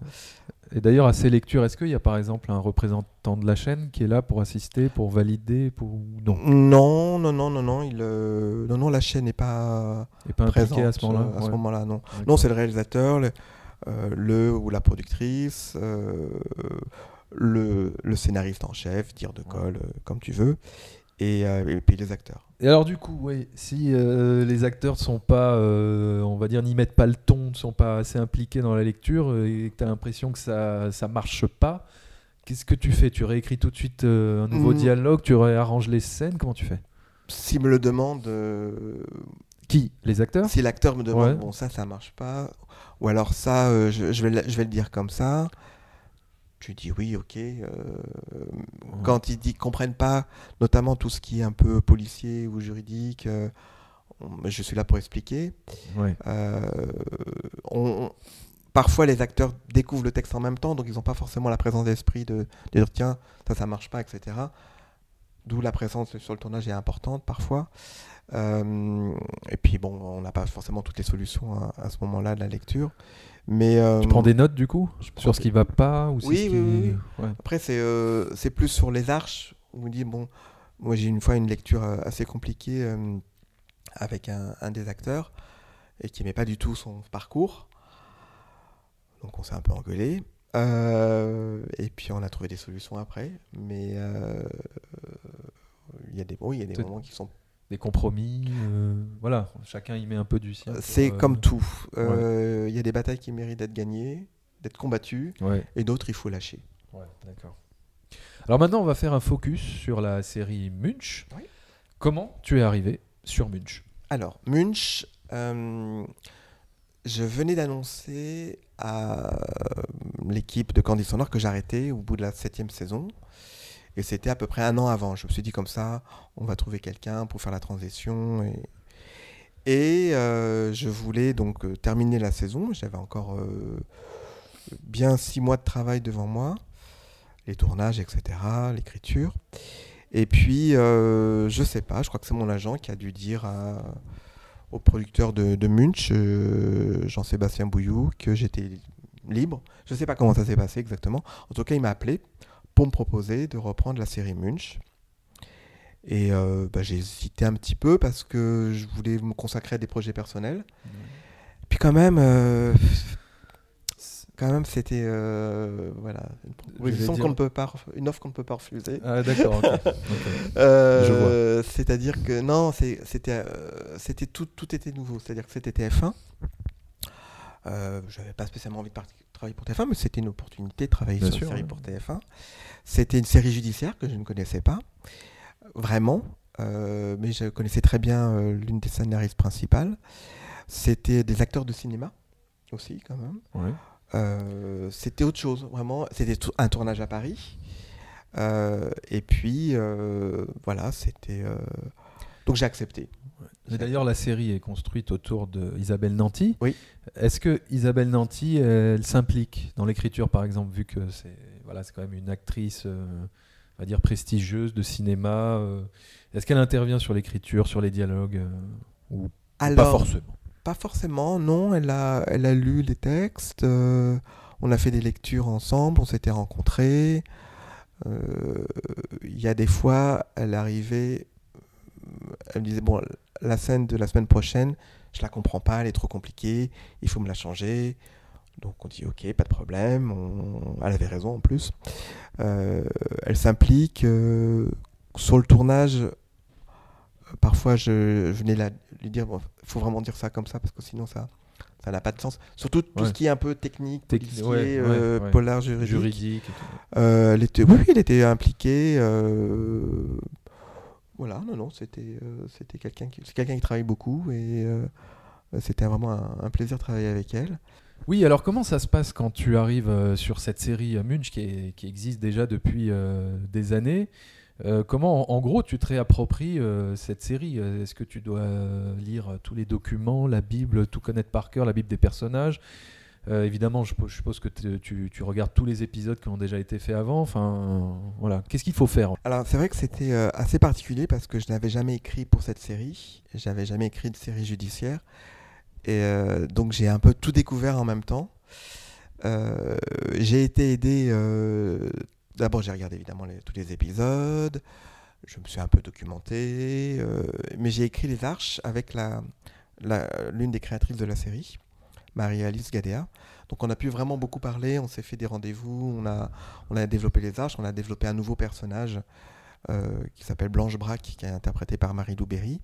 Et d'ailleurs, à ces lectures, est-ce qu'il y a par exemple un représentant de la chaîne qui est là pour assister, pour valider, pour ou non? Non, non, non, non, non. Il, euh, non, non, la chaîne n'est pas Et pas présente à ce moment-là? à ce moment-là, non. D'accord. Non, c'est le réalisateur, le, euh, le ou la productrice, euh, le, le scénariste en chef, dire de colle, comme tu veux, et, euh, et puis les acteurs. Et alors du coup, oui, si euh, les acteurs ne sont pas, euh, on va dire, n'y mettent pas le ton, ne sont pas assez impliqués dans la lecture et que tu as l'impression que ça ça marche pas, qu'est-ce que tu fais? Tu réécris tout de suite euh, un nouveau Mm. dialogue, tu réarranges les scènes, comment tu fais? S'il me le demande, euh, Qui? Les acteurs? si l'acteur me demande, Ouais. bon, ça, ça marche pas, ou alors ça, euh, je, je vais, je vais le dire comme ça, tu dis oui, ok. euh, Quand ils ne comprennent pas, notamment tout ce qui est un peu policier ou juridique, euh, on- je suis là pour expliquer. Ouais. Euh, on- on- parfois, les acteurs découvrent le texte en même temps, donc ils n'ont pas forcément la présence d'esprit de, de dire tiens, ça, ça marche pas, etc. D'où la présence sur le tournage est importante parfois. Et puis, bon, on n'a pas forcément toutes les solutions à, à ce moment-là de la lecture. Mais, euh, Tu prends des notes du coup sur ce qui va pas ou Oui, ce oui, qui... oui, Ouais. Après, c'est euh, c'est plus sur les arches. On dit, bon, moi j'ai une fois une lecture euh, assez compliquée euh, avec un, un des acteurs et qui n'aimait pas du tout son parcours. Donc on s'est un peu engueulé. Euh, et puis on a trouvé des solutions après. Mais euh, il y a des, oui, y a des moments qui sont. Des compromis, euh, voilà, chacun y met un peu du sien. C'est euh, comme tout. Euh, Il y a des batailles qui méritent d'être gagnées, d'être combattues, Ouais. et d'autres il faut lâcher. Ouais, d'accord. Alors maintenant, on va faire un focus sur la série Munch. Oui. Comment tu es arrivé sur Munch? Alors, Munch, je venais d'annoncer à l'équipe de Candice Sonore que j'arrêtais au bout de la septième saison. Et c'était à peu près un an avant. Je me suis dit comme ça, on va trouver quelqu'un pour faire la transition. Et, euh, je voulais donc euh, terminer la saison. J'avais encore euh, bien six mois de travail devant moi. Les tournages, etc., l'écriture. Et puis, je sais pas, je crois que c'est mon agent qui a dû dire au producteur de, de Munch, Jean-Sébastien Bouillou, que j'étais libre. Je ne sais pas comment ça s'est passé exactement. En tout cas, il m'a appelé pour me proposer de reprendre la série Munch. Et euh, bah, j'ai hésité un petit peu parce que je voulais me consacrer à des projets personnels. Puis quand même, euh, quand même, c'était euh, voilà une proposition dire- qu'on ne peut pas, ref- une offre qu'on ne peut pas refuser. Ah d'accord. (laughs) Euh, C'est-à-dire que non, c'était c'était tout, tout était nouveau. C'est-à-dire que c'était TF1. Euh, J'avais pas spécialement envie de travailler pour TF1, mais c'était une opportunité de travailler Bien sur sûr, une série ouais. pour TF1. C'était une série judiciaire que je ne connaissais pas, vraiment, euh, mais je connaissais très bien euh, l'une des scénaristes principales. C'était des acteurs de cinéma aussi, quand même. Ouais. C'était autre chose, vraiment. C'était un tournage à Paris. Et puis, voilà, c'était. Donc j'ai accepté. D'ailleurs, la série est construite autour de Isabelle Nanty. Oui. Est-ce que Isabelle Nanty, elle s'implique dans l'écriture, par exemple, vu que c'est voilà, quand même une actrice, euh, on va dire prestigieuse de cinéma. euh, Est-ce qu'elle intervient sur l'écriture, sur les dialogues, euh, ou pas forcément? Pas forcément, non. Elle a, elle a lu les textes. euh, on a fait des lectures ensemble. On s'était rencontrés. Il y a des fois, elle arrivait. Elle me disait Bon, la scène de la semaine prochaine, je la comprends pas, elle est trop compliquée. Il faut me la changer. Donc on dit Ok, pas de problème. on- Elle avait raison en plus. Euh, elle s'implique. euh, sur le tournage, parfois je, je venais la, lui dire il faut vraiment dire ça comme ça parce que sinon ça ça n'a pas de sens surtout tout Ouais. ce qui est un peu technique Techni- policier, ouais, euh, ouais, ouais. polar juridique, Juridique. et tout. Euh, elle était oui oui, elle était impliquée euh, voilà non non c'était euh, quelqu'un qui qui travaille beaucoup et euh, c'était vraiment un, un plaisir de travailler avec elle. Oui, alors comment ça se passe quand tu arrives euh, sur cette série Munch qui, existe déjà depuis des années Comment, en, gros, tu te réappropries cette série? Est-ce que tu dois lire tous les documents, la Bible, tout connaître par cœur, la Bible des personnages? Euh, Évidemment, je, suppose que tu, regardes tous les épisodes qui ont déjà été faits avant. Enfin, voilà. Qu'est-ce qu'il faut faire? Alors c'est vrai que c'était euh, assez particulier parce que je n'avais jamais écrit pour cette série, j'avais jamais écrit de série judiciaire, et euh, donc j'ai un peu tout découvert en même temps. J'ai été aidé, d'abord j'ai regardé évidemment tous les épisodes, je me suis un peu documenté, mais j'ai écrit les arches avec l'une des créatrices de la série, Marie-Alice Gadea. Donc on a pu vraiment beaucoup parler, on s'est fait des rendez-vous, on a, on a développé les arches, on a développé un nouveau personnage euh, qui s'appelle Blanche Braque, qui est interprétée par Marie-Lou Berry.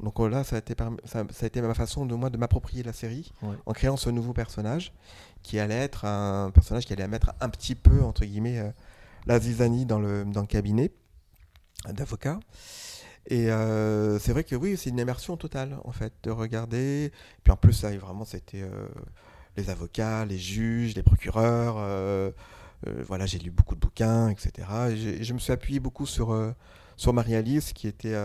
Donc là, ça a, été ça, ça a été ma façon de moi de m'approprier la série Ouais. en créant ce nouveau personnage qui allait être un personnage qui allait mettre un petit peu entre guillemets euh, la zizanie dans le, dans le cabinet d'avocat. Et euh, c'est vrai que oui, c'est une immersion totale en fait de regarder. Puis en plus, ça, vraiment, c'était euh, les avocats, les juges, les procureurs. euh, voilà, j'ai lu beaucoup de bouquins, etc. Et je me suis appuyé beaucoup sur, sur Marie-Alice, qui était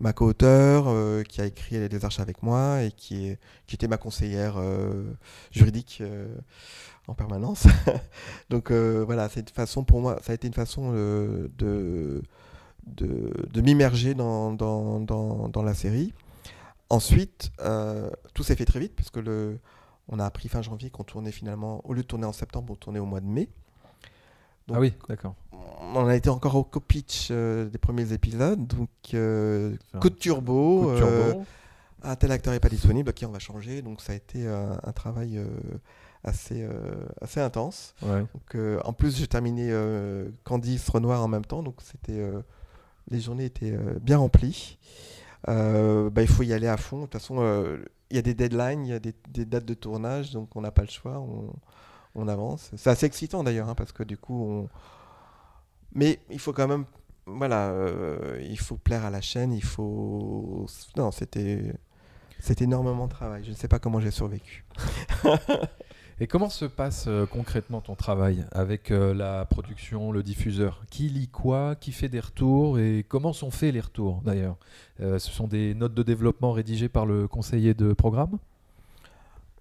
ma co-auteure, qui a écrit Les Arches avec moi et qui, est, qui était ma conseillère juridique en permanence. (laughs) Donc voilà, c'est une façon pour moi, ça a été une façon de, de, de m'immerger dans, dans, dans, dans la série. Ensuite, euh, tout s'est fait très vite, puisque le, on a appris fin janvier qu'on tournait finalement, au lieu de tourner en septembre, on tournait au mois de mai. Donc, Ah oui, d'accord. On a été encore au co-pitch euh, des premiers épisodes, donc euh, coup de turbo. Coup de euh, turbo. un tel acteur n'est pas disponible, ok, on va changer. Donc ça a été euh, un travail euh, assez, euh, assez intense. Ouais. Donc, euh, en plus, j'ai terminé euh, Candice Renoir en même temps, donc c'était euh, les journées étaient euh, bien remplies. Euh, bah, il faut y aller à fond. De toute façon, euh, il y a des deadlines, il y a des, dates de tournage, donc on n'a pas le choix, on, avance. C'est assez excitant d'ailleurs, hein, parce que du coup, mais il faut quand même, voilà, il faut plaire à la chaîne, il faut, non, c'était, c'était énormément de travail. Je ne sais pas comment j'ai survécu. (laughs) Et comment se passe euh, concrètement ton travail avec euh, la production, le diffuseur? Qui lit quoi? Qui fait des retours? Et comment sont faits les retours d'ailleurs? Euh, Ce sont des notes de développement rédigées par le conseiller de programme?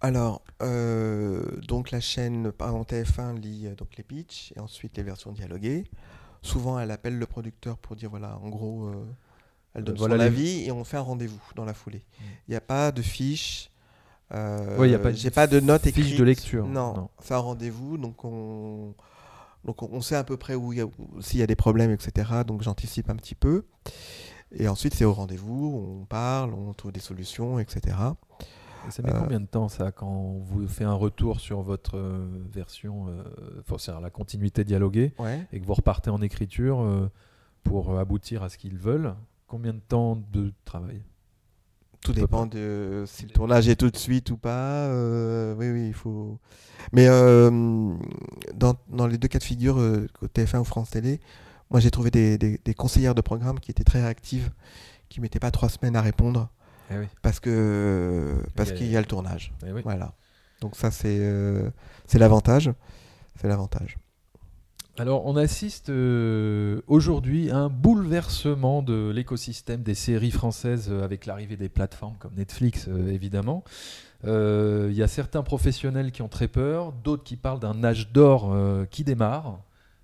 Alors, donc la chaîne, exemple TF1 lit donc les pitchs et ensuite les versions dialoguées. Souvent, elle appelle le producteur pour dire voilà, en gros, elle donne Voilà son avis et on fait un rendez-vous dans la foulée. Mm. Il n'y a pas de fiche. Euh, Ouais, y a pas j'ai pas de notes fiche écrites. de lecture, Non, non. c'est un rendez-vous, donc on, donc on- sait à peu près où s'il y a des problèmes, etc. Donc j'anticipe un petit peu. Et ensuite, c'est au rendez-vous, on parle, on trouve des solutions, etc. Et ça met Euh, combien de temps ça quand on vous fait un retour sur votre euh, version, euh, enfin, c'est-à-dire la continuité dialoguée, Ouais. et que vous repartez en écriture euh, pour aboutir à ce qu'ils veulent? Combien de temps de travail? Tout dépend de si le tournage est tout de suite ou pas. euh, oui, oui, il faut. Mais euh, dans, dans les deux cas de figure, euh, TF1 ou France Télé, moi j'ai trouvé des, des- des conseillères de programme qui étaient très réactives, qui mettaient pas trois semaines à répondre Eh oui. parce que parce y qu'il y a le tournage. Eh oui. Voilà. Donc ça c'est c'est l'avantage. C'est l'avantage. Alors, on assiste euh, aujourd'hui à un bouleversement de l'écosystème des séries françaises euh, avec l'arrivée des plateformes comme Netflix, euh, évidemment. Il y a certains professionnels qui ont très peur, d'autres qui parlent d'un âge d'or qui démarre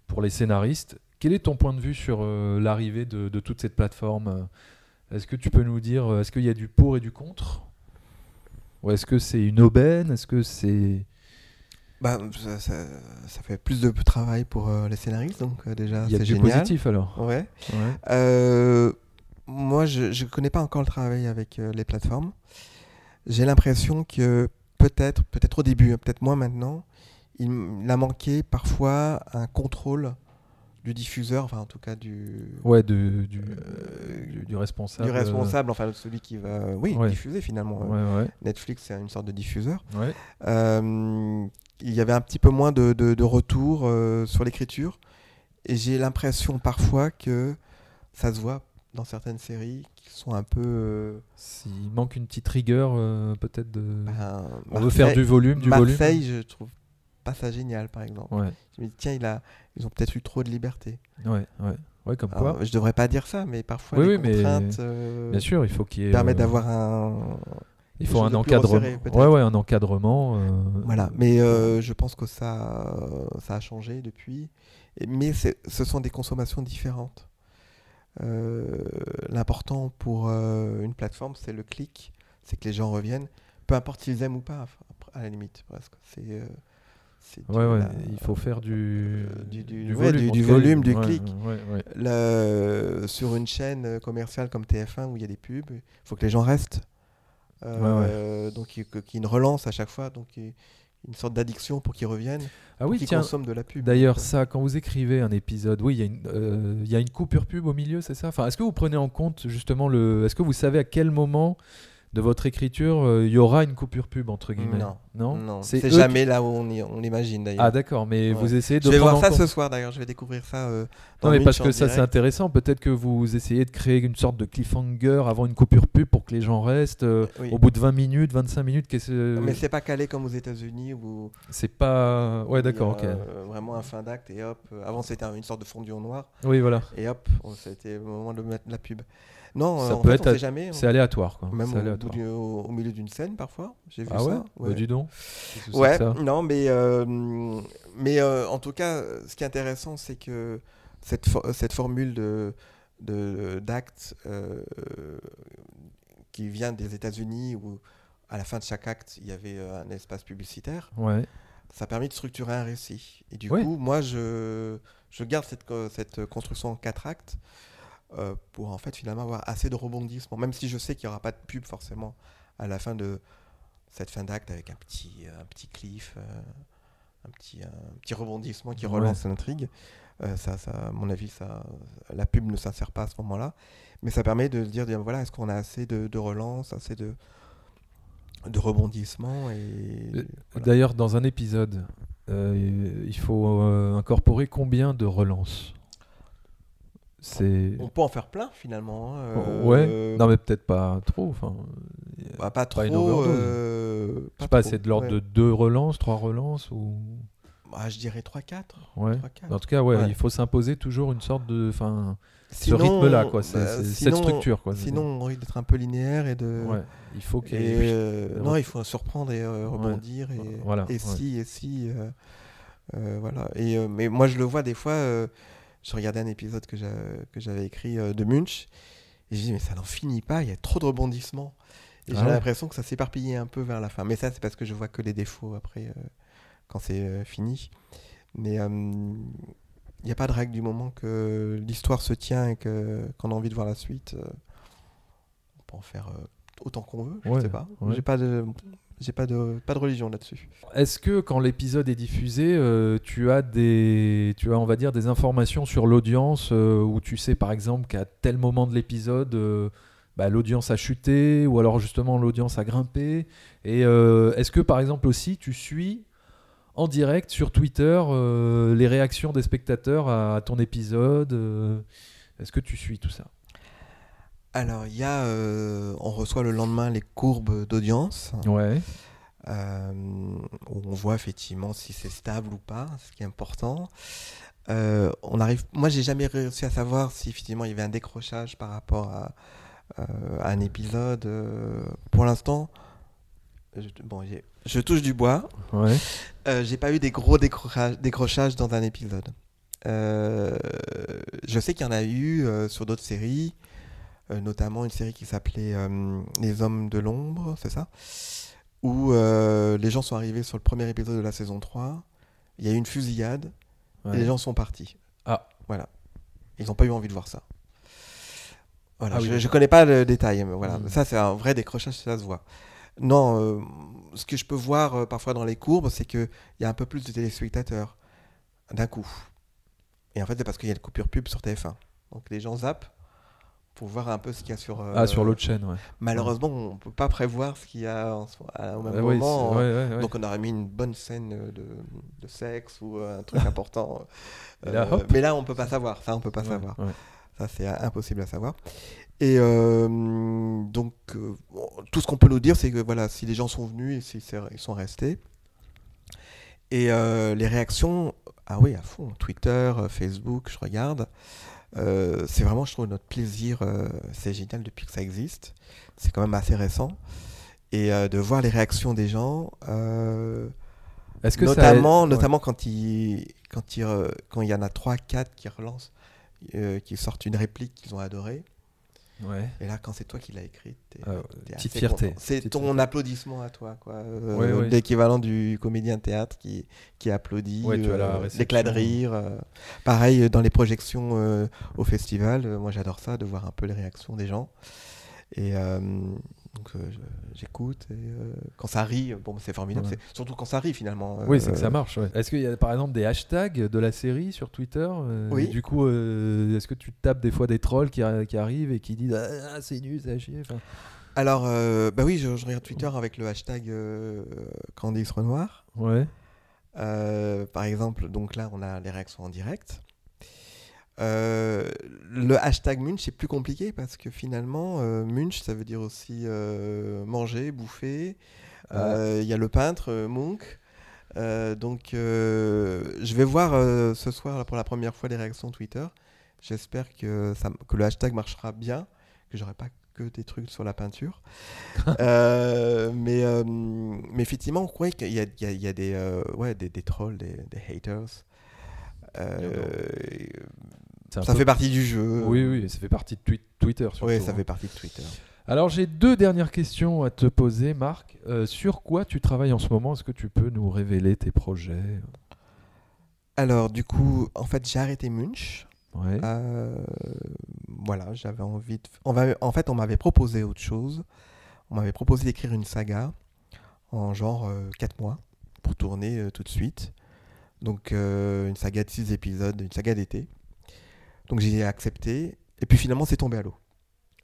pour les scénaristes. Quel est ton point de vue sur l'arrivée de, de toute cette plateforme Est-ce que tu peux nous dire, est-ce qu'il y a du pour et du contre? Ou est-ce que c'est une aubaine? Est-ce que c'est... Bah, ça, ça- ça fait plus de travail pour euh, les scénaristes, donc euh, déjà Il y a c'est du génial. positif alors Ouais. Ouais. Euh, moi, je ne connais pas encore le travail avec euh, les plateformes. J'ai l'impression que peut-être, peut-être au début, hein, peut-être moins maintenant, il, il a manqué parfois un contrôle du diffuseur, enfin en tout cas du, Ouais, de- du, Euh, du, du responsable. du responsable, enfin celui qui va oui, Ouais. diffuser finalement. Ouais, ouais, Netflix, c'est une sorte de diffuseur. Euh, il y avait un petit peu moins de, de, de retour euh, sur l'écriture. Et j'ai l'impression parfois que ça se voit dans certaines séries qui sont un peu. euh, S'il manque une petite rigueur, euh, peut-être de. ben, On veut faire du volume, du Marseille, je trouve pas ça génial, par exemple. volume. Ouais, Je me dis, tiens, il a, ils ont peut-être eu trop de liberté. ouais, ouais. Ouais, comme Alors, quoi. je devrais pas dire ça, mais parfois Oui, les oui, mais contraintes euh, Bien sûr, il faut qu'il y ait. permettent d'avoir un. Il faut un encadrement. ouais, ouais, un encadrement. euh, Voilà, mais euh, je pense que ça, ça a changé depuis. Et- mais ce sont des consommations différentes. Euh, L'important pour euh, une plateforme, c'est le clic, c'est que les gens reviennent, peu importe s'ils aiment ou pas, à la limite, presque. C'est, euh, Ouais, il faut faire du. euh, du- du- du ouais, volume. du- volume, clic. Le- sur une chaîne commerciale comme TF1 où il y a des pubs, il faut que les gens restent. Euh, Donc ait une relance à chaque fois, donc une sorte d'addiction pour qu'ils reviennent, Ah oui, qu'ils tiens. consomment de la pub. D'ailleurs, ça, quand vous écrivez un épisode, oui, il y, a une, euh, y a une coupure pub au milieu, c'est ça? Enfin, Est-ce que vous prenez en compte justement le. Est-ce que vous savez à quel moment de votre écriture euh, il y aura une coupure pub, entre guillemets Non. Non, Non, C'est jamais là où on, y- on l'imagine d'ailleurs. Ah, d'accord, mais Ouais. vous essayez de je vais voir ça compte- ce soir d'ailleurs, je vais découvrir ça. euh, dans Non, mais parce que ça, c'est intéressant. Peut-être que vous essayez de créer une sorte de cliffhanger avant une coupure pub pour que les gens restent. euh, Oui. Au bout de 20 minutes, 25 minutes, que- Mais c'est pas calé comme aux États-Unis où c'est pas. Ouais, d'accord, ok. vraiment un fin d'acte et hop. avant c'était un- une sorte de fondu en noir Oui, voilà. et hop, c'était le moment de mettre la pub. Non, Ça en peut fait, être on sait jamais. C'est on- aléatoire, quoi. Même C'est au, aléatoire. bout du- au- au milieu d'une scène parfois. J'ai vu Ah ouais, ça. Bah, dis donc. C'est Ouais, ça non, mais, euh, mais euh, en tout cas, ce qui est intéressant, c'est que cette, cette formule de, de, d'acte euh, qui vient des États-Unis, où à la fin de chaque acte, il y avait euh, un espace publicitaire, Ouais. ça a permis de structurer un récit. Et du Ouais. coup, moi, je, je garde cette, cette construction en quatre actes euh, pour en fait finalement avoir assez de rebondissements, même si je sais qu'il n'y aura pas de pub forcément à la fin de cette fin d'acte avec un petit, un petit cliff, euh, un, petit, un petit rebondissement qui Ouais. relance l'intrigue. Euh, ça, ça, à mon avis, ça, la pub ne s'insère pas à ce moment-là, mais ça permet de dire, voilà, est-ce qu'on a assez de, de relance, assez de, de rebondissements et Euh, voilà. D'ailleurs, dans un épisode, euh, il faut euh, incorporer combien de relances? C'est. On peut en faire plein finalement. hein, euh, ouais. Non, mais peut-être pas trop. Enfin, bah, pas trop. une euh, je sais pas, c'est de l'ordre ouais. de deux relances, trois relances ou. Bah, je dirais 3-4. Ouais. 3-4. En tout cas, ouais, Ouais. il faut s'imposer toujours une sorte de. Enfin, ce rythme-là, quoi. bah, cette structure, quoi. Sinon, on risque d'être un peu linéaire et de. Ouais. Il faut qu'il euh, non, il faut surprendre et euh, rebondir. Et, Voilà, et si, et si. euh, euh, voilà. Et, euh, mais moi, je le vois des fois. Je regardais un épisode que j'a- que j'avais écrit euh, de Munch. Et je dis, mais ça n'en finit pas, il y a trop de rebondissements. Et Ah j'ai ouais. l'impression que ça s'éparpillait un peu vers la fin. Mais ça, c'est parce que je vois que les défauts après, euh, quand c'est euh, fini. Mais il n'y a pas de règle du moment que l'histoire se tient et qu'on a envie de voir la suite. on peut en faire autant qu'on veut, je Ouais, sais pas. ouais. J'ai pas de, j'ai pas de, pas de religion là-dessus. Est-ce que quand l'épisode est diffusé, euh, tu as des, tu as on va dire des informations sur l'audience euh, où tu sais par exemple qu'à tel moment de l'épisode, euh, bah, l'audience a chuté ou alors justement l'audience a grimpé. Et est-ce que par exemple aussi tu suis en direct sur Twitter les réactions des spectateurs à, à ton épisode Est-ce que tu suis tout ça? Alors, il y a, euh, on reçoit le lendemain les courbes d'audience. Ouais. euh, où on voit effectivement si c'est stable ou pas, ce qui est important. Euh, on arrive, moi, j'ai jamais réussi à savoir si effectivement il y avait un décrochage par rapport à, euh, à un épisode. pour l'instant, je, bon, je touche du bois. Ouais. J'ai pas eu des gros décrochages, décrochages dans un épisode. Je sais qu'il y en a eu sur d'autres séries, notamment une série qui s'appelait euh, Les Hommes de l'Ombre, c'est ça? Où euh, les gens sont arrivés sur le premier épisode de la saison 3, il y a eu une fusillade, Ouais. et les gens sont partis. Ah. Voilà. Ils n'ont pas eu envie de voir ça. Voilà, Ah oui, je, je connais pas le détail, mais voilà. Mm. Ça, c'est un vrai décrochage, ça se voit. Non, euh, ce que je peux voir euh, parfois dans les courbes, c'est qu'il y a un peu plus de téléspectateurs d'un coup. Et en fait, c'est parce qu'il y a une coupure pub sur TF1. Donc les gens zappent pour voir un peu ce qu'il y a sur. euh, Ah sur l'autre chaîne, ouais. Malheureusement, on peut pas prévoir ce qu'il y a en ce- à- au même Ouais, oui, moment. ouais, ouais. Donc on aurait mis une bonne scène euh, de, de sexe ou euh, un truc (laughs) important. Là, mais là, on peut pas savoir. Ça, on peut pas savoir. Ça, c'est impossible à savoir. Et euh, donc, tout ce qu'on peut nous dire, c'est que voilà, si les gens sont venus et s'ils ils sont restés. Et les réactions, ah oui, à fond. Twitter, Facebook, je regarde. Euh, c'est vraiment, je trouve, notre plaisir. euh, c'est génial depuis que ça existe. C'est quand même assez récent. Et euh, de voir les réactions des gens. Est-ce que ça notamment, notamment quand il quand il quand il y en a 3 4 qui relancent qui sortent une réplique qu'ils ont adorée Ouais. et là quand c'est toi qui l'as écrite t'es- Ah, petite fierté. c'est ton fierté. applaudissement à toi quoi Euh, Ouais, ouais. l'équivalent du comédien de théâtre qui qui applaudit euh, l'éclat de rire euh. pareil euh, dans les projections euh, au festival euh, moi j'adore ça de voir un peu les réactions des gens et euh, donc euh, j'écoute et euh, quand ça rit bon c'est formidable c'est surtout quand ça rit finalement Oui, c'est que Euh, ça marche. ouais. Est-ce qu'il y a par exemple des hashtags de la série sur Twitter euh, Oui. Du coup, euh, est-ce que tu tapes des fois des trolls qui, qui arrivent et qui disent Ah, c'est nul, c'est à chier enfin, Alors, euh, bah oui, je, je regarde Twitter avec le hashtag euh, Candice Renoir. Ouais. Euh, par exemple, donc là, on a les réactions en direct. Euh, le hashtag Munch, c'est plus compliqué parce que finalement, euh, Munch, ça veut dire aussi euh, manger, bouffer. Il y a le peintre, Munch. Donc, je vais voir ce soir là, pour la première fois les réactions Twitter. J'espère que, ça, que le hashtag marchera bien, que j'aurai pas que des trucs sur la peinture. (laughs) Mais, mais effectivement, on croit qu'il y a, il y a- y a des, ouais, des, des trolls, des, des haters. Euh, ça peu- fait partie du jeu. Oui, oui, ça fait partie de Twi- Twitter. Surtout, Oui, ça hein. fait partie de Twitter. Alors, j'ai deux dernières questions à te poser, Marc. Euh, sur quoi tu travailles en ce moment? Est-ce que tu peux nous révéler tes projets? Alors, du coup, en fait, j'ai arrêté Munch. Ouais. Euh, voilà, j'avais envie de... On va... En fait, on m'avait proposé autre chose. On m'avait proposé d'écrire une saga en genre 4 mois pour tourner euh, tout de suite. Donc, euh, une saga de 6 épisodes, une saga d'été. Donc, j'ai accepté. Et puis, finalement, c'est tombé à l'eau.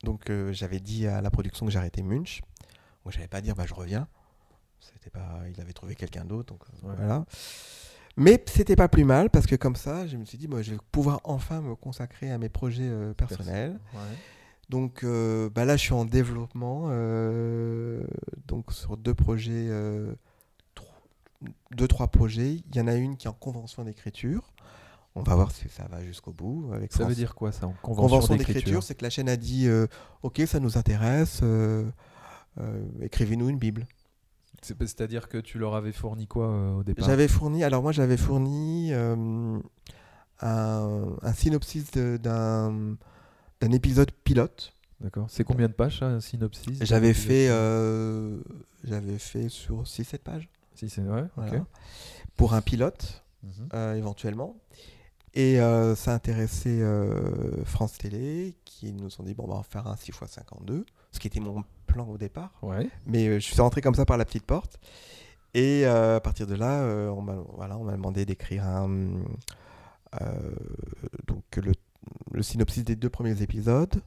Donc, euh, j'avais dit à la production que j'arrêtais Munch. Donc, j'allais pas dire, bah, je reviens. C'était pas... Il avait trouvé quelqu'un d'autre. Donc, euh, Ouais. voilà. Mais c'était pas plus mal parce que comme ça, je me suis dit, moi, je vais pouvoir enfin me consacrer à mes projets euh, personnels. Ouais. Donc euh, bah là, je suis en développement, donc sur deux projets, deux trois projets. Il y en a une qui est en convention d'écriture. On va voir si ça va jusqu'au bout. Avec Ça France- veut dire quoi ça en convention, convention d'écriture c'est que la chaîne a dit, euh, ok, ça nous intéresse, euh, euh, écrivez-nous une bible. C'est- C'est-à-dire que tu leur avais fourni quoi au départ? J'avais fourni, alors moi j'avais fourni un, un synopsis d'un épisode pilote D'accord. C'est combien de pages, ça, un synopsis? J'avais fait, j'avais fait sur 6-7 pages. Si c'est vrai, Voilà. Pour un pilote, Mhm. éventuellement. Et euh, ça a intéressé euh, France Télé, qui nous ont dit bon, bah, on va en faire un 6x52, ce qui était mon plan au départ. Ouais. Mais euh, je suis rentré comme ça par la petite porte. Et à partir de là, on m'a voilà, demandé d'écrire un, donc le, le synopsis des deux premiers épisodes,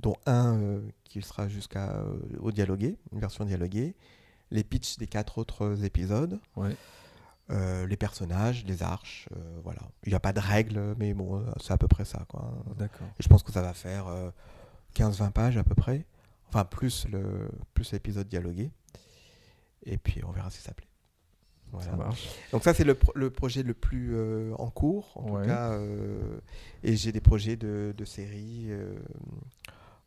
dont un qui sera jusqu'à au dialogué, une version dialoguée, les pitchs des quatre autres épisodes, Ouais. Euh, les personnages, les arches, euh, voilà. Il n'y a pas de règles, mais bon, euh, c'est à peu près ça, quoi. D'accord. Et je pense que ça va faire euh, 15-20 pages à peu près. Enfin, plus le plus l'épisode dialogué. Et puis, on verra si ça plaît. Voilà. Ça marche. Donc ça, c'est le, pro- le projet le plus en cours, en Ouais. tout cas. et j'ai des projets de, de séries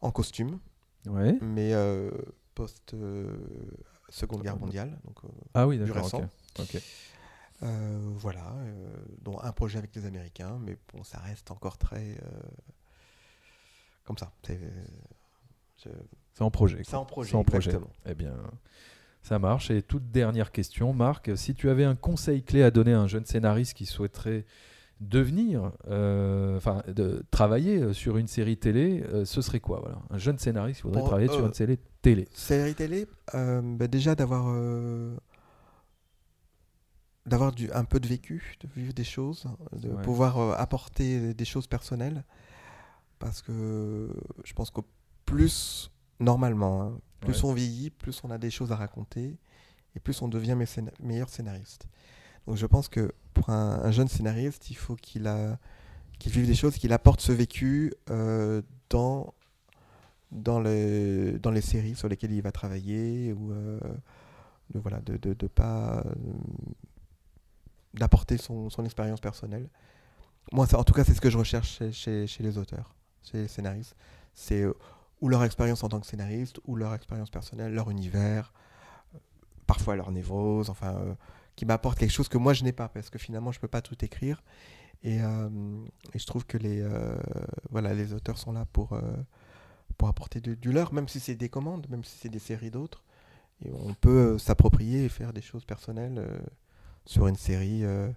en costume, Ouais. mais euh, post-Seconde Guerre mondiale. Donc, Ah oui, Du récent. ok. Ok. Euh, voilà, euh, dont un projet avec les Américains, mais bon, ça reste encore très... euh, comme ça. C'est je- en projet. c'est en projet, C'est en projet. exactement. Eh bien, ça marche. Et toute dernière question, Marc, si tu avais un conseil clé à donner à un jeune scénariste qui souhaiterait devenir, enfin, de travailler sur une série télé, ce serait quoi Voilà, un jeune scénariste qui voudrait Bon, travailler sur une série télé. Série télé, bah, déjà d'avoir d'avoir du un peu de vécu, de vivre des choses, de Ouais. pouvoir euh, apporter des choses personnelles, parce que je pense que plus normalement, hein, plus Ouais. on vieillit, plus on a des choses à raconter, et plus on devient mes meilleur scénariste. Donc je pense que pour un, un jeune scénariste, il faut qu'il a qu'il vive des choses, qu'il apporte ce vécu euh, dans dans les, dans les séries sur lesquelles il va travailler ou euh, de, voilà, de, de, de pas d'apporter son, expérience personnelle. Moi, en tout cas, c'est ce que je recherche chez, les auteurs, chez les scénaristes. C'est euh, ou leur expérience en tant que scénariste, ou leur expérience personnelle, leur univers, euh, parfois leur névrose, enfin, euh, qui m'apporte quelque chose que moi je n'ai pas, parce que finalement, je peux pas tout écrire. Et, je trouve que les, voilà, les auteurs sont là pour, pour apporter du, leur, même si c'est des commandes, même si c'est des séries d'autres. Et on peut s'approprier et faire des choses personnelles sur une série, euh,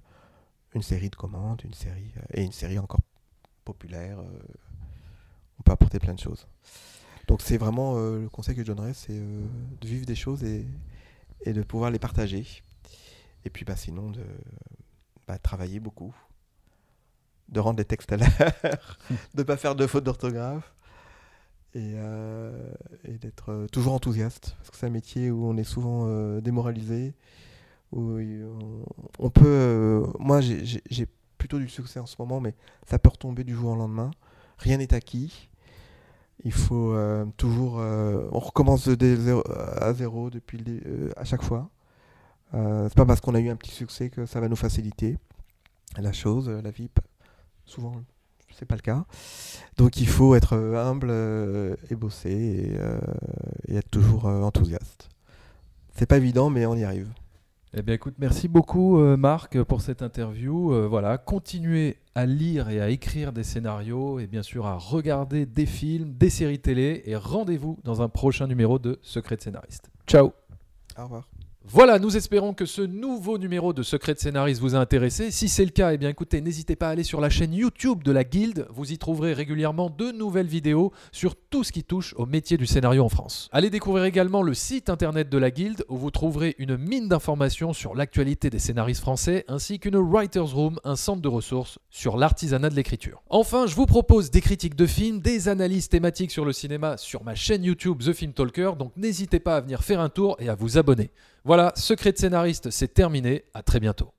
une série de commandes, une série euh, et une série encore populaire. euh, on peut apporter plein de choses. Donc c'est vraiment le conseil que je donnerais, c'est de vivre des choses et, et de pouvoir les partager. Et puis bah, sinon de bah, travailler beaucoup, de rendre les textes à l'heure, (laughs) de pas faire de fautes d'orthographe et, euh, et d'être toujours enthousiaste. Parce que c'est un métier où on est souvent euh, démoralisé, il- on, peut... euh, moi, j'ai- plutôt du succès en ce moment, mais ça peut retomber du jour au lendemain. Rien n'est acquis. Il faut euh, toujours... euh, on recommence à zéro depuis euh, à chaque fois. Euh, c'est pas parce qu'on a eu un petit succès que ça va nous faciliter la chose, euh, la vie. Souvent, c'est pas le cas. Donc il faut être euh, humble euh, et bosser et, euh, et être toujours euh, enthousiaste. C'est pas évident, mais on y arrive. Eh bien, écoute, merci beaucoup, euh, Marc, pour cette interview. Euh, voilà, continuez à lire et à écrire des scénarios et bien sûr à regarder des films, des séries télé et rendez-vous dans un prochain numéro de Secret de scénariste. Ciao Au revoir. Voilà, nous espérons que ce nouveau numéro de Secret de scénariste vous a intéressé. Si c'est le cas, eh bien écoutez, n'hésitez pas à aller sur la chaîne YouTube de la Guilde. Vous y trouverez régulièrement de nouvelles vidéos sur tout ce qui touche au métier du scénario en France. Allez découvrir également le site internet de la Guilde où vous trouverez une mine d'informations sur l'actualité des scénaristes français ainsi qu'une Writer's Room, un centre de ressources sur l'artisanat de l'écriture. Enfin, je vous propose des critiques de films, des analyses thématiques sur le cinéma sur ma chaîne YouTube The Film Talker, donc n'hésitez pas à venir faire un tour et à vous abonner. Voilà, Secret de scénariste, c'est terminé. À très bientôt.